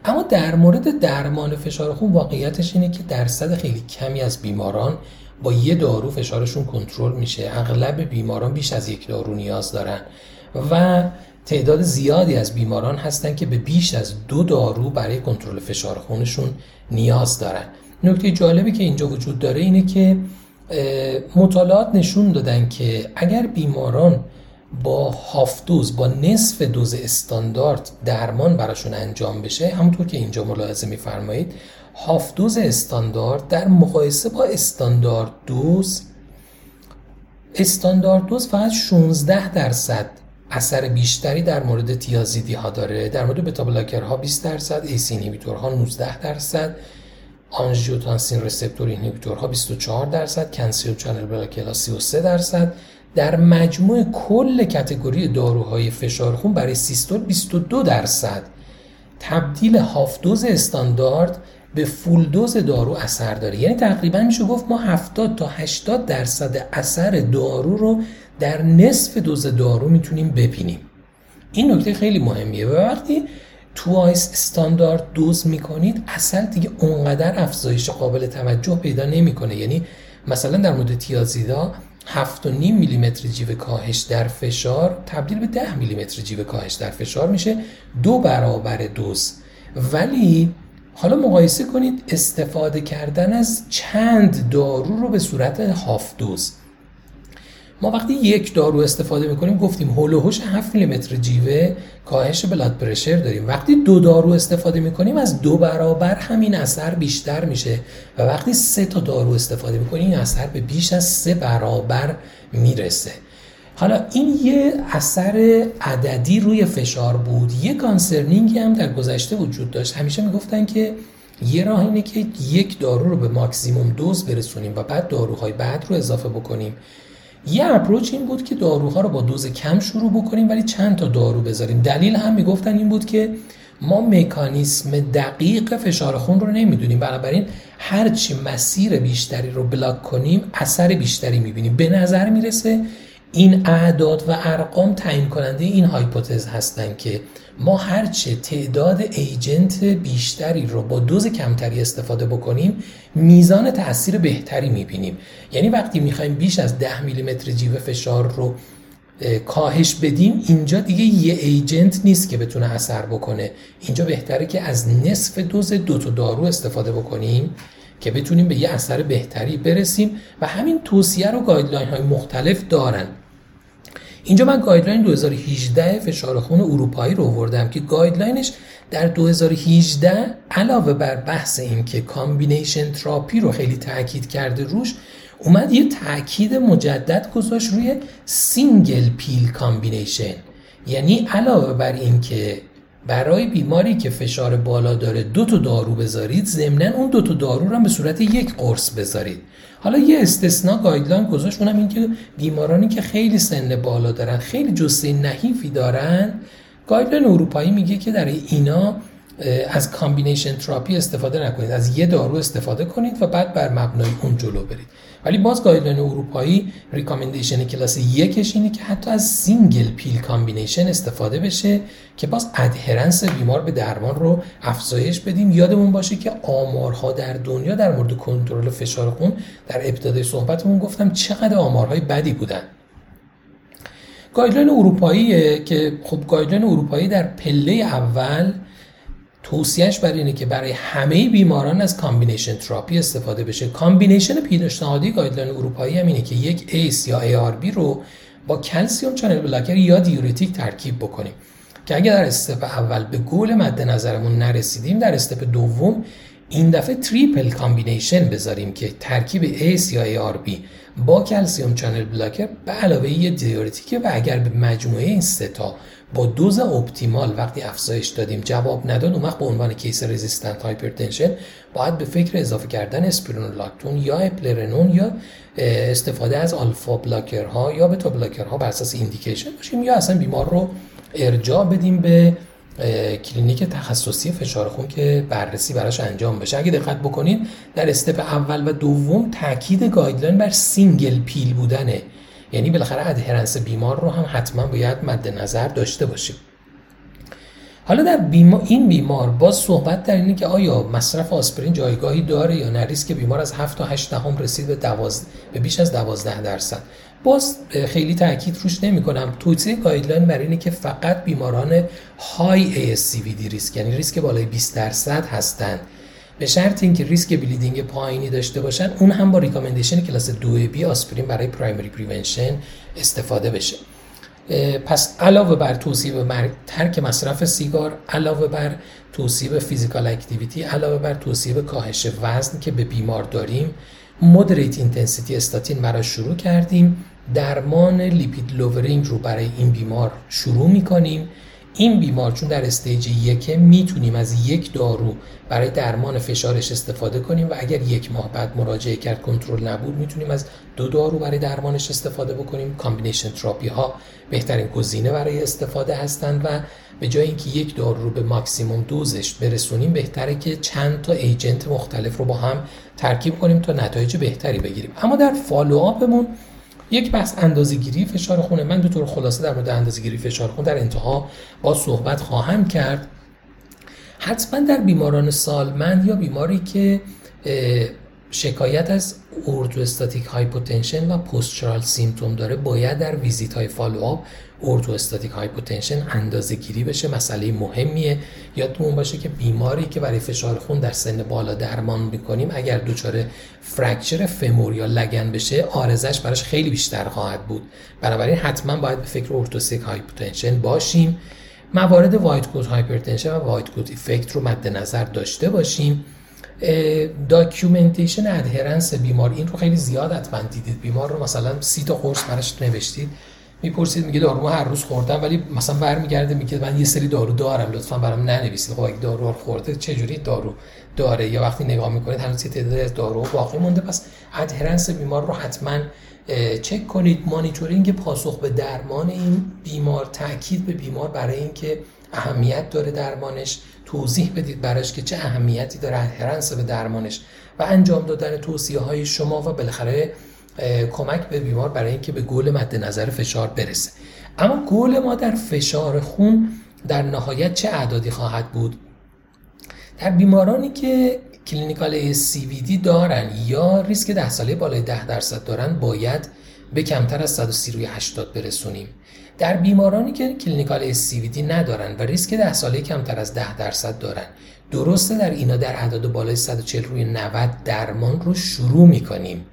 اما در مورد درمان فشار خون واقعیتش اینه که درصد خیلی کمی از بیماران با یه دارو فشارشون کنترل میشه. اغلب بیماران بیش از یک دارو نیاز دارن. و تعداد زیادی از بیماران هستن که به بیش از دو دارو برای کنترل فشار خونشون نیاز دارن. نکته جالبی که اینجا وجود داره اینه که مطالعات نشون دادن که اگر بیماران با هاف دوز با نصف دوز استاندارد درمان براشون انجام بشه همونطور که اینجا ملاحظه میفرمایید half dose استاندارد در مقایسه با standard dose standard dose فقط 16 درصد اثر بیشتری در مورد تیازیدی ها داره در مورد بتا ها 20 درصد ACE ها 19 درصد. آنژیوتانسین receptor ها 24 درصد calcium channel blocker 33 درصد. در مجموع کل category داروهای فشار خون برای سیستول 22 درصد. تبدیل هاف دوز استاندارد به فول دوز دارو اثر داره. یعنی تقریبا میشه گفت ما 70 تا 80 درصد اثر دارو رو در نصف دوز دارو می‌تونیم ببینیم. این نکته خیلی مهمیه. و وقتی توایس استاندارد دوز می‌کنید اصلا دیگه اونقدر افزایش قابل توجه پیدا نمی‌کنه. یعنی مثلا در مورد تیازیدا 7.5 میلیمتر جیو کاهش در فشار تبدیل به 10 میلیمتر جیو کاهش در فشار میشه دو برابر دوز. ولی حالا مقایسه کنید استفاده کردن از چند دارو رو به صورت هاف دوز. ما وقتی یک دارو استفاده می‌کنیم گفتیم هولوهوش 7 میلیمتر جیوه کاهش بلاد پرشر داریم. وقتی دو دارو استفاده می‌کنیم از دو برابر همین اثر بیشتر میشه و وقتی سه تا دارو استفاده می‌کنیم این اثر به بیش از سه برابر می‌رسه. حالا این یه اثر عددی روی فشار بود. یه concerning ی هم در گذشته وجود داشت. همیشه می‌گفتن که یه راه اینه که یک دارو رو به ماکسیموم دوز برسونیم و بعد داروهای بعد رو اضافه بکنیم. یه approach این بود که داروها رو با دوز کم شروع بکنیم ولی چند تا دارو بذاریم. دلیل هم می‌گفتن این بود که ما مکانیسم دقیق فشار خون رو نمی‌دونیم. بنابراین هرچی مسیر بیشتری رو block کنیم اثر بیشتری می‌بینیم. به نظر می‌رسه این اعداد و ارقام تعیین کننده این هایپوتز هستند که ما هرچه تعداد ایجنت بیشتری رو با دوز کمتری استفاده بکنیم میزان تاثیر بهتری می‌بینیم. یعنی وقتی می‌خوایم بیش از 10 میلیمتر جیوه فشار رو کاهش بدیم اینجا دیگه یه ایجنت نیست که بتونه اثر بکنه. اینجا بهتره که از نصف دوز دو تا دارو استفاده بکنیم که بتونیم به یه اثر بهتری برسیم و همین توصیه رو guideline های مختلف دارن. اینجا من guideline 2018 فشار خون اروپایی رو آوردم که guideline ش در 2018 علاوه بر بحث این که combination therapy رو خیلی تاکید کرده روش اومد یه تاکید مجدد گذاشت روی single pill combination. یعنی علاوه بر این که برای بیماری که فشار بالا داره دو تا دارو بذارید ضمنا اون دو تا دارو رو به صورت یک قرص بذارید. حالا یه استثنا guideline گذاشت اونم این که بیمارانی که خیلی سن بالا دارن خیلی جثه نحیفی دارن guideline اروپایی میگه که در اینا از combination therapy استفاده نکنید از یه دارو استفاده کنید و بعد بر مبنای اون جلو برید. ولی باز guideline اروپایی recommendation کلاس یکش اینه که حتی از single pill combination استفاده بشه که باز adherence بیمار به درمان رو افزایش بدیم. یادمون باشه که آمارها در دنیا در مورد کنترل فشار خون در ابتدای صحبتمون گفتم چقدر آمارهای بدی بودن. guideline اروپایی که خب guideline اروپایی در پله اول توصیهش برای اینه که برای همه بیماران از combination therapy استفاده بشه. combination پیشنهادی guideline اروپایی هم اینه که یک ACE یا ARB رو با calcium channel blocker یا diuretic ترکیب بکنیم. که اگر در step اول به گل مد نظرمون نرسیدیم در step دوم این دفعه triple combination بذاریم که ترکیب ACE یا ARB با calcium channel blocker به علاوه یه diuretic و اگر به مجموعه این سه با دوز optimal وقتی افزایش دادیم جواب نداد اون وقت به عنوان case resistant hypertension باید به فکر اضافه کردن اسپیرونولاکتون یا اپلرنون یا استفاده از alpha blocker ها یا beta blocker ها بر اساس indication باشیم یا اصلا بیمار رو ارجاع بدیم به کلینیک تخصصی فشار خون که بررسی براش انجام بشه. اگه دقت بکنید در step اول و دوم تاکید guideline بر single pill بودنه. یعنی بالاخره adherence بیمار رو هم حتما باید مد نظر داشته باشیم. حالا در بیمار این بیمار باز صحبت در اینه که آیا مصرف آسپرین جایگاهی داره یا نه؟ ریسک بیمار از 7 تا 8 دهم رسید به 12 به بیش از 12 درصد. باز خیلی تاکید روش نمی کنم توصیه guideline بر اینه که فقط بیماران های ASCVD risk یعنی ریسک بالای 20 درصد هستند. به شرط اینکه risk bleeding پایینی داشته باشن اون هم با recommendation class 2 B آسپرین برای primary prevention استفاده بشه. پس علاوه بر توصیه به ترک مصرف سیگار علاوه بر توصیه به physical activity علاوه بر توصیه به کاهش وزن که به بیمار داریم moderate intensity statin برای شروع کردیم درمان lipid lowering رو برای این بیمار شروع می‌کنیم. این بیمار چون در stage یک می‌تونیم از یک دارو برای درمان فشارش استفاده کنیم و اگر یک ماه بعد مراجعه کرد کنترل نبود می‌تونیم از دو دارو برای درمانش استفاده بکنیم. combination therapy ها بهترین گزینه برای استفاده هستند و به جای اینکه یک دارو رو به ماکسیموم دوزش برسونیم بهتره که چند تا agent مختلف رو با هم ترکیب کنیم تا نتایج بهتری بگیریم. اما در follow-up مون یک بحث اندازه‌گیری فشار خونه، من به طور خلاصه در مورد اندازه‌گیری فشار خون در انتها با صحبت خواهم کرد. حتما در بیماران سالمند یا بیماری که شکایت از orthostatic hypotension و postural symptom داره باید در ویزیت های follow-up orthostatic hypotension اندازه گیری بشه مسئله مهمیه. یادمون باشه که بیماری که برای فشار خون در سن بالا درمان می‌کنیم اگر دچار fracture femur یا لگن بشه عوارضش براش خیلی بیشتر خواهد بود. بنابراین حتما باید به فکر orthostatic hypotension باشیم. موارد white coat hypertension و white coat effect رو مد نظر داشته باشیم. documentation adherence بیمار این رو خیلی زیاد حتما دیدید. بیمار رو مثلا سی تا قرص براش نوشتید. می‌پرسید میگه دارو هر روز خوردم ولی مثلا برمیگرده میگه من یه سری دارو دارم لطفا برام ننویسید. خب اگه دارو رو خورده چه جوری دارو داره؟ یا وقتی نگاه می‌کنید هنوز یه تعدادی از دارو باقی مونده. پس ادهرنس بیمار رو حتما چک کنید. مانیتورینگ پاسخ به درمان این بیمار تاکید به بیمار برای اینکه اهمیت داره درمانش. توضیح بدید براش که چه اهمیتی داره ادهرنس به درمانش. و انجام دادن توصیه های شما و بالاخره کمک به بیمار برای اینکه به گل مد نظر فشار برسه. اما گل ما در فشار خون در نهایت چه اعدادی خواهد بود؟ در بیمارانی که clinical CVD دارن یا ریسک ده ساله بالای 10 درصد دارن باید به کمتر از 130 روی 80 برسونیم. در بیمارانی که clinical CVD ندارن و ریسک ده ساله کمتر از 10 درصد دارن درسته در اینا در اعداد بالای 140 روی 90 درمان رو شروع می‌کنیم.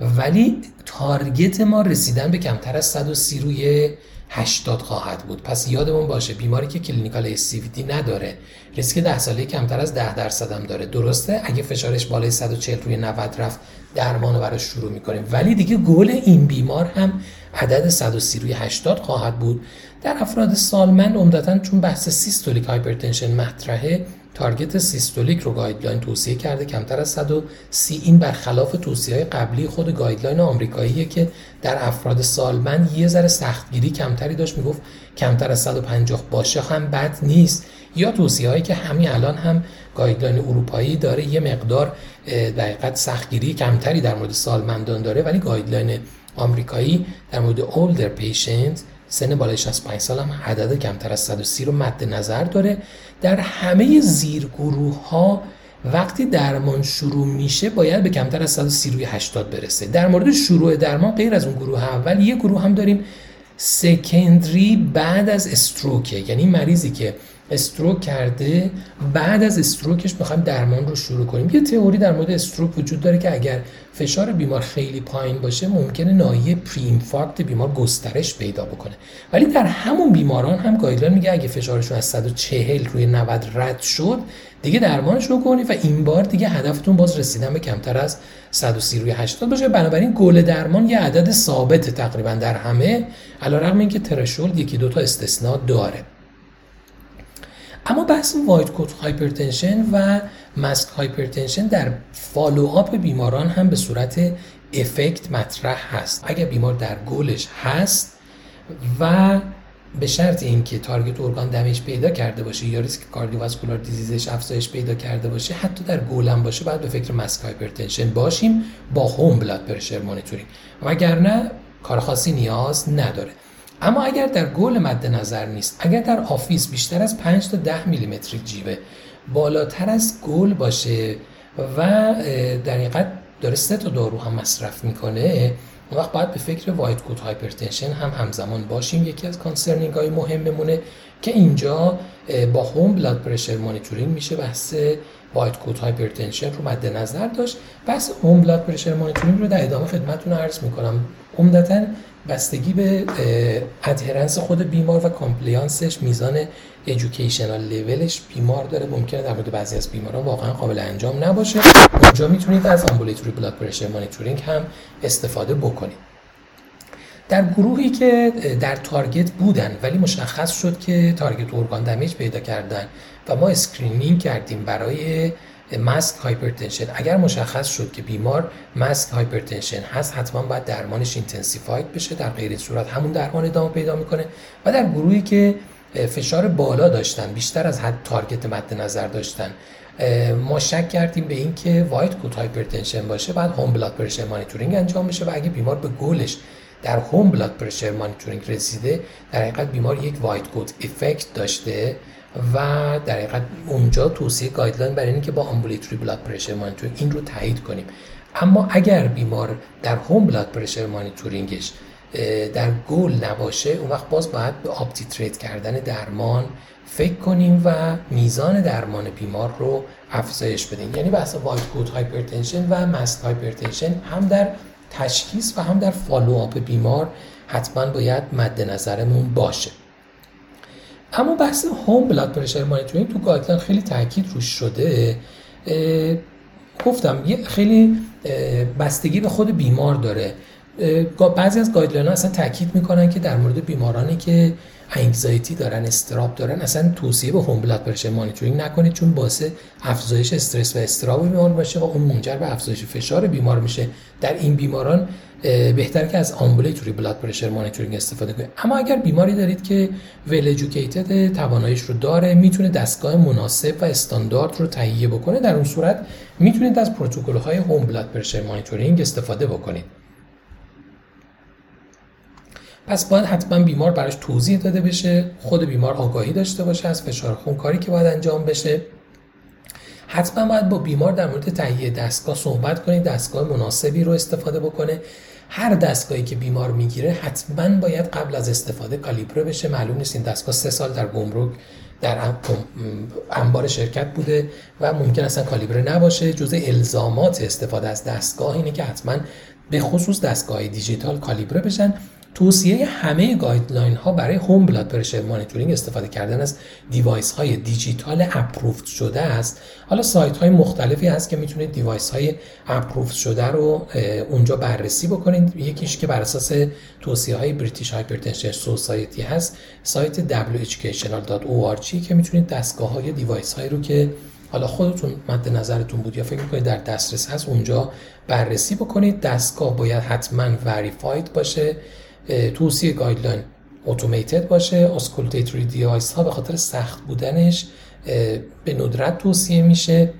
ولی target ما رسیدن به کمتر از 130 روی 80 خواهد بود. پس یادمون باشه بیماری که clinical CVD نداره ریسک 10 ساله کمتر از 10 درصد هم داره. درسته؟ اگه فشارش بالای 140 روی 90 رفت درمان براش شروع می‌کنیم. ولی دیگه گل این بیمار هم عدد 130 روی 80 خواهد بود. در افراد سالمند عمدتا چون بحث systolic hypertension مطرحه target systolic رو guideline توصیه کرده کمتر از 130 این برخلاف توصیه های قبلی خود guideline آمریکاییه که در افراد سالمند یه ذره سختگیری کمتری داشت. می‌گفت کمتر از 150 باشه هم بد نیست. یا توصیه هایی که همین الان هم guideline اروپایی داره یه مقدار دقیقا سختگیری کمتری در مورد سالمندان داره ولی guideline آمریکایی در مورد older patient سن بالای 65 سال هم عدد کمتر از 130 رو مد نظر داره. در همه زیرگروه ها وقتی درمان شروع میشه باید به کمتر از 130 روی 80 برسه. در مورد شروع درمان غیر از اون گروه اول یه گروه هم داریم سکندری بعد از استروکه یعنی مریضی که استروک کرده. بعد از استروکش می‌خوایم درمان رو شروع کنیم. یه تئوری در مورد استروک وجود داره که اگر فشار بیمار خیلی پایین باشه ممکنه ناحیه پری بیمار گسترش پیدا بکنه. ولی در همون بیماران هم گایدلاین میگه اگه فشارشون از 140 روی 90 رد شد دیگه درمانش رو کنید و این بار دیگه هدفتون باز رسیدن به کمتر از 130 روی 80 باشه. بنابراین گل درمان یه عدد ثابت تقریبا در همه علیرغم اینکه threshold یکی دو تا استثنا داره. اما بحث white coat hypertension و masked hypertension در follow-up بیماران هم به صورت effect مطرح هست. اگر بیمار در گلش هست و به شرط اینکه target organ damage پیدا کرده باشه یا risk cardiovascular disease ش افزایش پیدا کرده باشه حتی در گولم باشه باید به فکر masked hypertension باشیم با home blood pressure monitoring. وگرنه کار خاصی نیاز نداره. اما اگر در گل مد نظر نیست اگر در office بیشتر از 5 تا 10 میلیمتر جیوه بالاتر از گل باشه و در حقیقت داره سه تا دارو هم مصرف می‌کنه اون وقت باید به فکر white coat hypertension هم همزمان باشیم. یکی از concerning های مهممونه که اینجا با home blood pressure monitoring میشه بحث white coat hypertension رو مد نظر داشت. بحث home blood pressure monitoring رو در ادامه خدمتتون عرض می‌کنم. عمدتا بستگی به adherence خود بیمار و compliance ش میزان ایژوکیشنال لیولش بیمار داره. ممکنه در مورد بعضی از بیماران واقعا قابل انجام نباشه. اونجا می‌تونید از ambulatory blood pressure monitoring هم استفاده بکنید. در گروهی که در target بودن ولی مشخص شد که target organ damage پیدا کردن و ما screening کردیم برای masked hypertension. اگر مشخص شد که بیمار masked hypertension هست حتما باید درمانش intensified بشه در غیر صورت همون درمان ادامه پیدا می‌کنه و در گروهی که فشار بالا داشتن بیشتر از حد target مد نظر داشتن ما شک کردیم به اینکه white coat hypertension باشه بعد home blood pressure monitoring انجام بشه و اگه بیمار به گولش در home blood pressure monitoring رسیده در حقیقت بیمار یک white coat effect داشته. و در حقیقت اونجا توصیه guideline برای اینکه با ambulatory blood pressure monitoring این رو تایید کنیم. اما اگر بیمار در home blood pressure monitoring ش در گل نباشه اون وقت باز باید به up-titrate کردن درمان فکر کنیم و میزان درمان بیمار رو افزایش بدیم. یعنی بحث white coat hypertension و masked hypertension هم در تشخیص و هم در follow-up بیمار حتما باید مد نظرمون باشه. اما بحث home blood pressure monitoring تو guideline خیلی تاکید روش شده گفتم یه خیلی بستگی به خود بیمار داره. بعضی از guideline ها اصلا تاکید می‌کنن که در مورد بیمارانی که anxiety دارن اضطراب دارن اصلا توصیه به home blood pressure monitoring نکنید چون باعث افزایش استرس و اضطراب بیمار باشه و اون منجر به افزایش فشار بیمار میشه. در این بیماران بهتر که از آمبولیتوری بلاد پرشر مانیتورینگ استفاده کنید. اما اگر بیماری دارید که ول ادوکیتد تواناییش رو داره می‌تونه دستگاه مناسب و استاندارد رو تهیه بکنه در اون صورت می‌تونید از پروتکل های هوم بلاد پرشر مانیتورینگ استفاده بکنید. پس باید حتما بیمار براش توضیح داده بشه خود بیمار آگاهی داشته باشه از فشار خون کاری که باید انجام بشه. حتما باید با بیمار در مورد تهیه دستگاه صحبت کنید دستگاه مناسبی رو استفاده بکنه. هر دستگاهی که بیمار می‌گیره حتما باید قبل از استفاده کالیبره بشه. معلوم نیست این دستگاه سه سال در گمرک در انبار شرکت بوده و ممکن اصلا کالیبره نباشه. جزء الزامات استفاده از دستگاه اینه که حتما به خصوص دستگاه دیجیتال کالیبره بشن. توصیه همه guideline ها برای home blood pressure monitoring استفاده کردن از device های دیجیتال approved شده است. حالا سایت های مختلفی هست که می‌تونید device های approved شده رو اونجا بررسی بکنید. یکیش که بر اساس توصیه های British Hypertension Society هست سایت dableducational.org که می‌تونید دستگاه های device هایی رو که حالا خودتون مد نظرتون بود یا فکر می‌کنید در دسترس هست اونجا بررسی بکنید. دستگاه باید حتما verified باشه. توصیه guideline automated باشه. auscultatory device ها به خاطر سخت بودنش به ندرت توصیه میشه.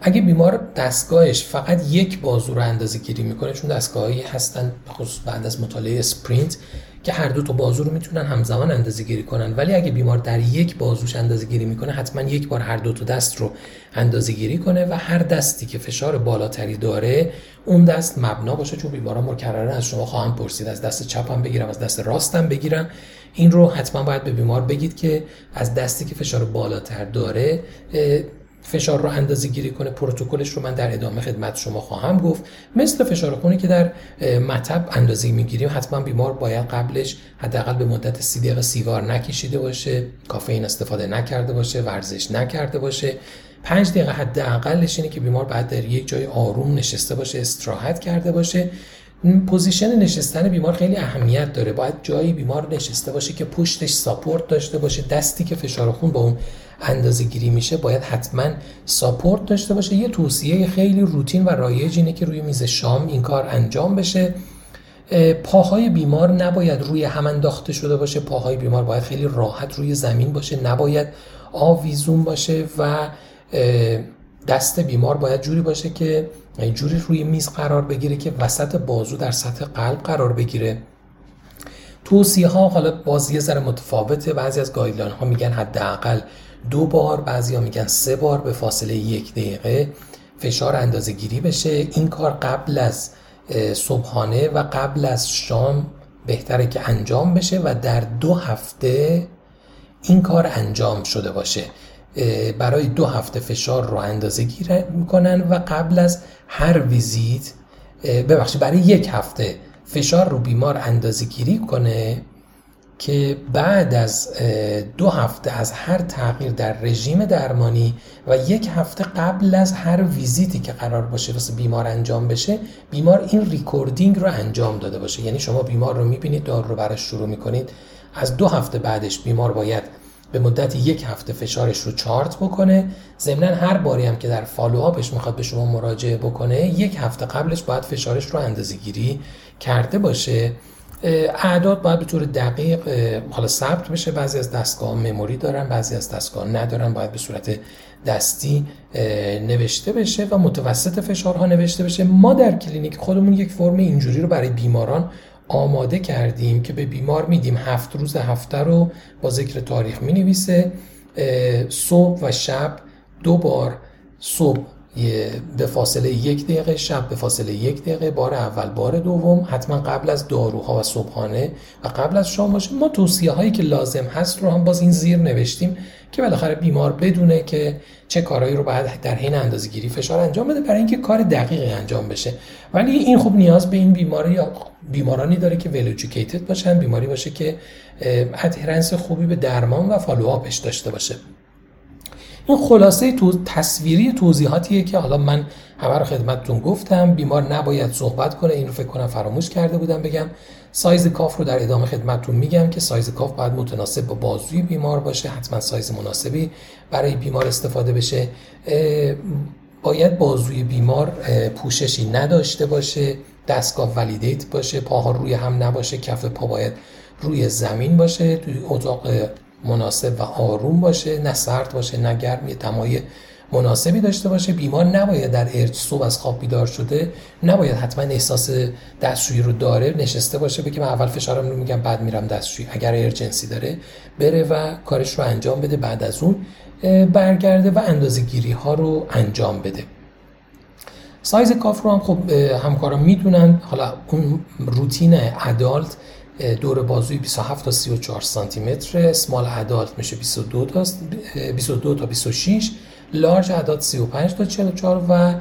اگه بیمار دستگاهش فقط یک بازو رو اندازه گیری می‌کنه چون دستگاهی هستن خصوص بعد از مطالعه SPRINT که هر دو تا بازو رو می‌تونن همزمان اندازه گیری کنن. ولی اگه بیمار در یک بازوش اندازه گیری می‌کنه حتما یک بار هر دو تا دست رو اندازه گیری کنه و هر دستی که فشار بالاتری داره اون دست مبنا باشه چون بیماران مکررن از شما خواهم پرسید. از دست چپم بگیرم از دست راستم بگیرم. این رو حتما باید به بیمار بگید که از دستی که فشار بالاتر داره فشار رو اندازه گیری کنه پروتکلش رو من در ادامه خدمت شما خواهم گفت. مثل فشار خونی که در مطب اندازه می‌گیریم حتما بیمار باید قبلش حداقل به مدت سی دقیقه سیگار نکشیده باشه کافئین استفاده نکرده باشه ورزش نکرده باشه. پنج دقیقه حداقلش اینه که بیمار بعد در یک جای آروم نشسته باشه استراحت کرده باشه. position نشستن بیمار خیلی اهمیت داره. باید جایی بیمار نشسته باشه که پشتش support داشته باشه. دستی که فشار خون با اون اندازه گیری میشه باید حتما support داشته باشه. یه توصیه خیلی روتین و رایج اینه که روی میز شام این کار انجام بشه. پاهای بیمار نباید روی هم انداخته شده باشه. پاهای بیمار باید خیلی راحت روی زمین باشه. نباید آویزون باشه و دست بیمار باید جوری باشه که جوری روی میز قرار بگیره که وسط بازو در سطح قلب قرار بگیره. توصیه ها حالا بازی ذره متفاوته. بعضی از گایدلاین ها میگن حداقل دو بار بعضی ها میگن سه بار به فاصله یک دقیقه فشار اندازه گیری بشه. این کار قبل از صبحانه و قبل از شام بهتره که انجام بشه و در دو هفته این کار انجام شده باشه. برای دو هفته فشار رو اندازه گیری می‌کنن و قبل از هر ویزیت ببخشید برای یک هفته فشار رو بیمار اندازه گیری کنه. که بعد از دو هفته از هر تغییر در رژیم درمانی و یک هفته قبل از هر ویزیتی که قرار باشه واسه بیمار انجام بشه بیمار این recording رو انجام داده باشه. یعنی شما بیمار رو می‌بینید دارو رو براش شروع می‌کنید. از دو هفته بعدش بیمار باید به مدت یک هفته فشارش رو چارت بکنه. ضمنا هر باری هم که در follow-up ش می‌خواد به شما مراجعه بکنه یک هفته قبلش باید فشارش رو اندازه گیری کرده باشه. اعداد باید به طور دقیق حالا ثبت بشه. بعضی از دستگاه memory دارن بعضی از دستگاه ندارن. باید به صورت دستی نوشته بشه و متوسط فشارها نوشته بشه. ما در کلینیک خودمون یک فرم اینجوری رو برای بیماران آماده کردیم که به بیمار میدیم. هفت روز هفته رو با ذکر تاریخ می نویسه صبح و شب دو بار صبح به فاصله یک دقیقه شب به فاصله یک دقیقه بار اول بار دوم حتما قبل از داروها و صبحانه. و قبل از شام باشه ما توصیه هایی که لازم هست رو هم باز این زیر نوشتیم که بالاخره بیمار بدونه که چه کارهایی رو باید در حین اندازه‌گیری فشار انجام بده برای اینکه کار دقیقی انجام بشه. ولی این خوب نیاز به این بیماری یا بیمارانی داره که well باشن بیماری باشه که adherence خوبی به درمان و follow-up ش داشته باشه. این خلاصه تو تصویری توضیحاتیه که حالا من همه رو خدمتتون گفتم. بیمار نباید صحبت کنه این رو فکر کنم فراموش کرده بودم بگم. سایز cuff رو در ادامه خدمتتون میگم که سایز cuff باید متناسب با بازوی بیمار باشه. حتما سایز مناسبی برای بیمار استفاده بشه. باید بازوی بیمار پوششی نداشته باشه. دستگاه ولیدیت باشه. پاها روی هم نباشه. کف پا باید روی زمین باشه. توی اتاق مناسب و آروم باشه نه سرد باشه نه گرم یه دمای مناسبی داشته باشه. بیمار نباید در ارج صبح از خواب بیدار شده نباید حتما احساس دستشویی رو داره نشسته باشه بگه من اول فشارم رو میگم بعد میرم دستشویی. اگر ارجنسی داره بره و کارش رو انجام بده بعد از اون برگرده و اندازه گیری ها رو انجام بده. سایز کاف رو هم خب همکاران می‌دونن. حالا اون روتین ادالت دور بازوی 27 تا 34 سانتی متر اسمال ادالت میشه 22 تا 22 تا 26 لارج ادالت 35 تا 44 و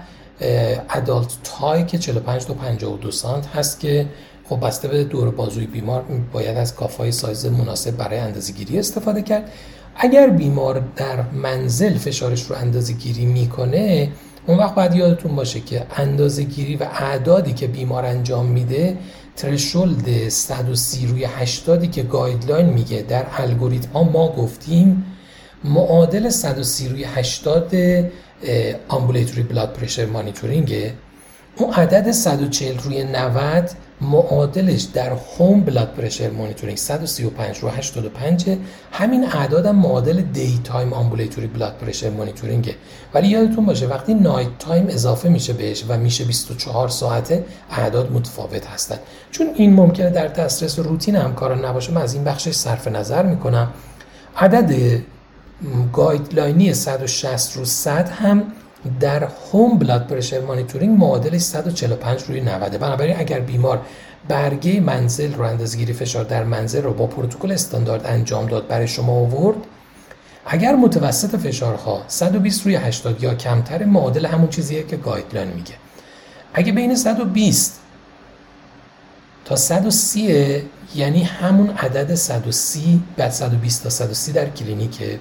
ادالت تای که 45 تا 52 سانت هست که خب بسته به دور بازوی بیمار باید از کافای سایز مناسب برای اندازه گیری استفاده کرد. اگر بیمار در منزل فشارش رو اندازه گیری می‌کنه اون وقت باید یادتون باشه که اندازه گیری و اعدادی که بیمار انجام میده threshold 130 روی 80 که guideline میگه در الگوریتم ها ما گفتیم معادل 130 روی 80 ambulatory blood pressure monitoring ه اون عدد 140 روی 90 معادلش در home blood pressure monitoring 135 رو 85 همین اعداد هم معادل daytime ambulatory blood pressure monitoring ه. ولی یادتون باشه وقتی nighttime اضافه میشه بهش و میشه 24 ساعته اعداد متفاوت هستن. چون این ممکنه در دسترس روتین همکاران نباشه من از این بخشش صرف نظر می‌کنم. عدد guideline ی 160 رو 100 هم در home blood pressure monitoring معادل 145 روی 90 بنابراین اگر بیمار برگه منزل رو اندازه‌گیری فشار در منزل رو با پروتکل استاندارد انجام داد برای شما آورد. اگر متوسط فشارها 120 روی 80 یا کمتر معادل همون چیزیه که guideline میگه. اگه بین 120 تا 130 یعنی همون عدد 130 بعد 120 تا 130 در کلینیکه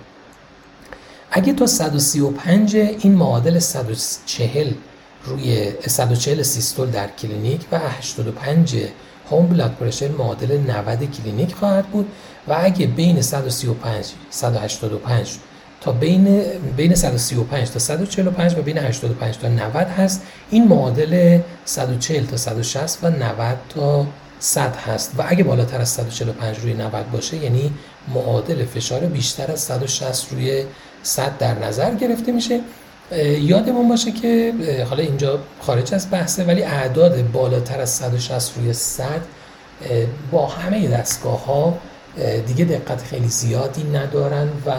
اگه تا 135 این معادل 140 روی 140 سیستول در کلینیک و 85 home blood pressure معادل 90 کلینیک خواهد بود و اگه بین 135 185 تا بین بین 135 تا 145 و بین 85 تا 90 هست این معادل 140 تا 160 و 90 تا 100 هست و اگه بالاتر از 145 روی 90 باشه یعنی معادل فشار بیشتر از 160 روی 100 در نظر گرفته میشه. یادمون باشه که حالا اینجا خارج از بحثه ولی اعداد بالاتر از 160 روی 100 با همه دستگاه ها دیگه دقت خیلی زیادی ندارن و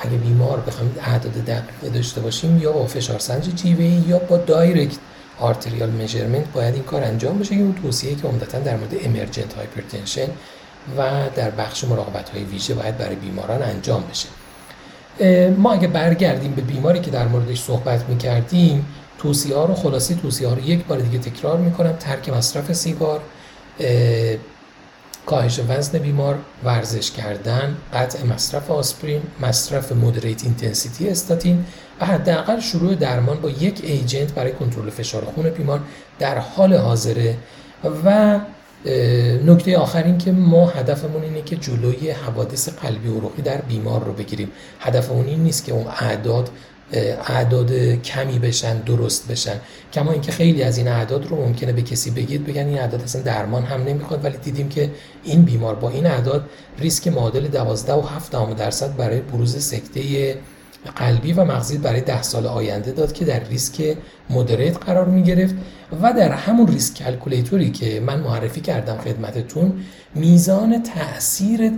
اگه بیمار بخوایم اعداد دقیق داشته باشیم یا با فشار سنج جیوهی یا با direct arterial measurement باید این کار انجام بشه. که اون توصیه که عمدتا در مورد emergent hypertension و در بخش مراقبت های ویژه باید برای بیماران انجام بشه. ما اگه برگردیم به بیماری که در موردش صحبت می‌کردیم توصیه ها رو خلاصی توصیه ها رو یک بار دیگه تکرار می‌کنم. ترک مصرف سیگار کاهش وزن بیمار ورزش کردن قطع مصرف آسپرین مصرف moderate intensity statin و حداقل شروع درمان با یک agent برای کنترل فشار خون بیمار در حال حاضره. و نکته آخر این که ما هدفمون اینه که جلوی حوادث قلبی عروقی در بیمار رو بگیریم. هدفمون این نیست که اون اعداد اعداد کمی بشن درست بشن. کما اینکه خیلی از این اعداد رو ممکنه به کسی بگید بگن این اعداد اصلا درمان هم نمی‌خواد ولی دیدیم که این بیمار با این اعداد ریسک معادل 12 و 7 درصد برای بروز سکته قلبی و مغزی برای ده سال آینده داد که در ریسک مدنظر قرار می گرفت و در همون risk calculator ی که من معرفی کردم خدمتتون میزان تاثیر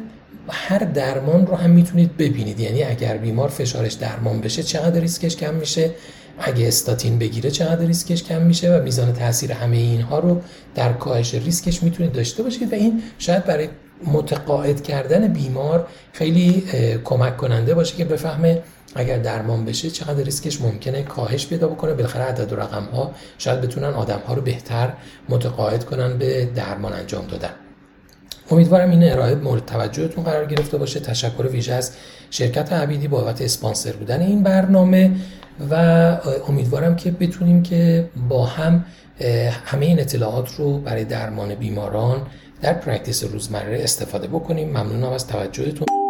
هر درمان رو هم می‌تونید ببینید. یعنی اگر بیمار فشارش درمان بشه چقدر ریسکش کم میشه؟ اگه استاتین بگیره چقدر ریسکش کم میشه؟ و میزان تاثیر همه اینها رو در کاهش ریسکش می‌تونید داشته باشید. و این شاید برای متقاعد کردن بیمار خیلی کمک کننده باشه که بفهمه اگر درمان بشه چقدر ریسکش ممکنه کاهش پیدا بکنه؟ بالاخره عدد و رقم ها شاید بتونن آدم ها رو بهتر متقاعد کنن به درمان انجام دادن. امیدوارم این ارائه مورد توجهتون قرار گرفته باشه. تشکر ویژه از شرکت عبیدی بابت اسپانسر بودن این برنامه و امیدوارم که بتونیم که با هم همه این اطلاعات رو برای درمان بیماران در practice روزمره استفاده بکنیم. ممنونم از توجهتون.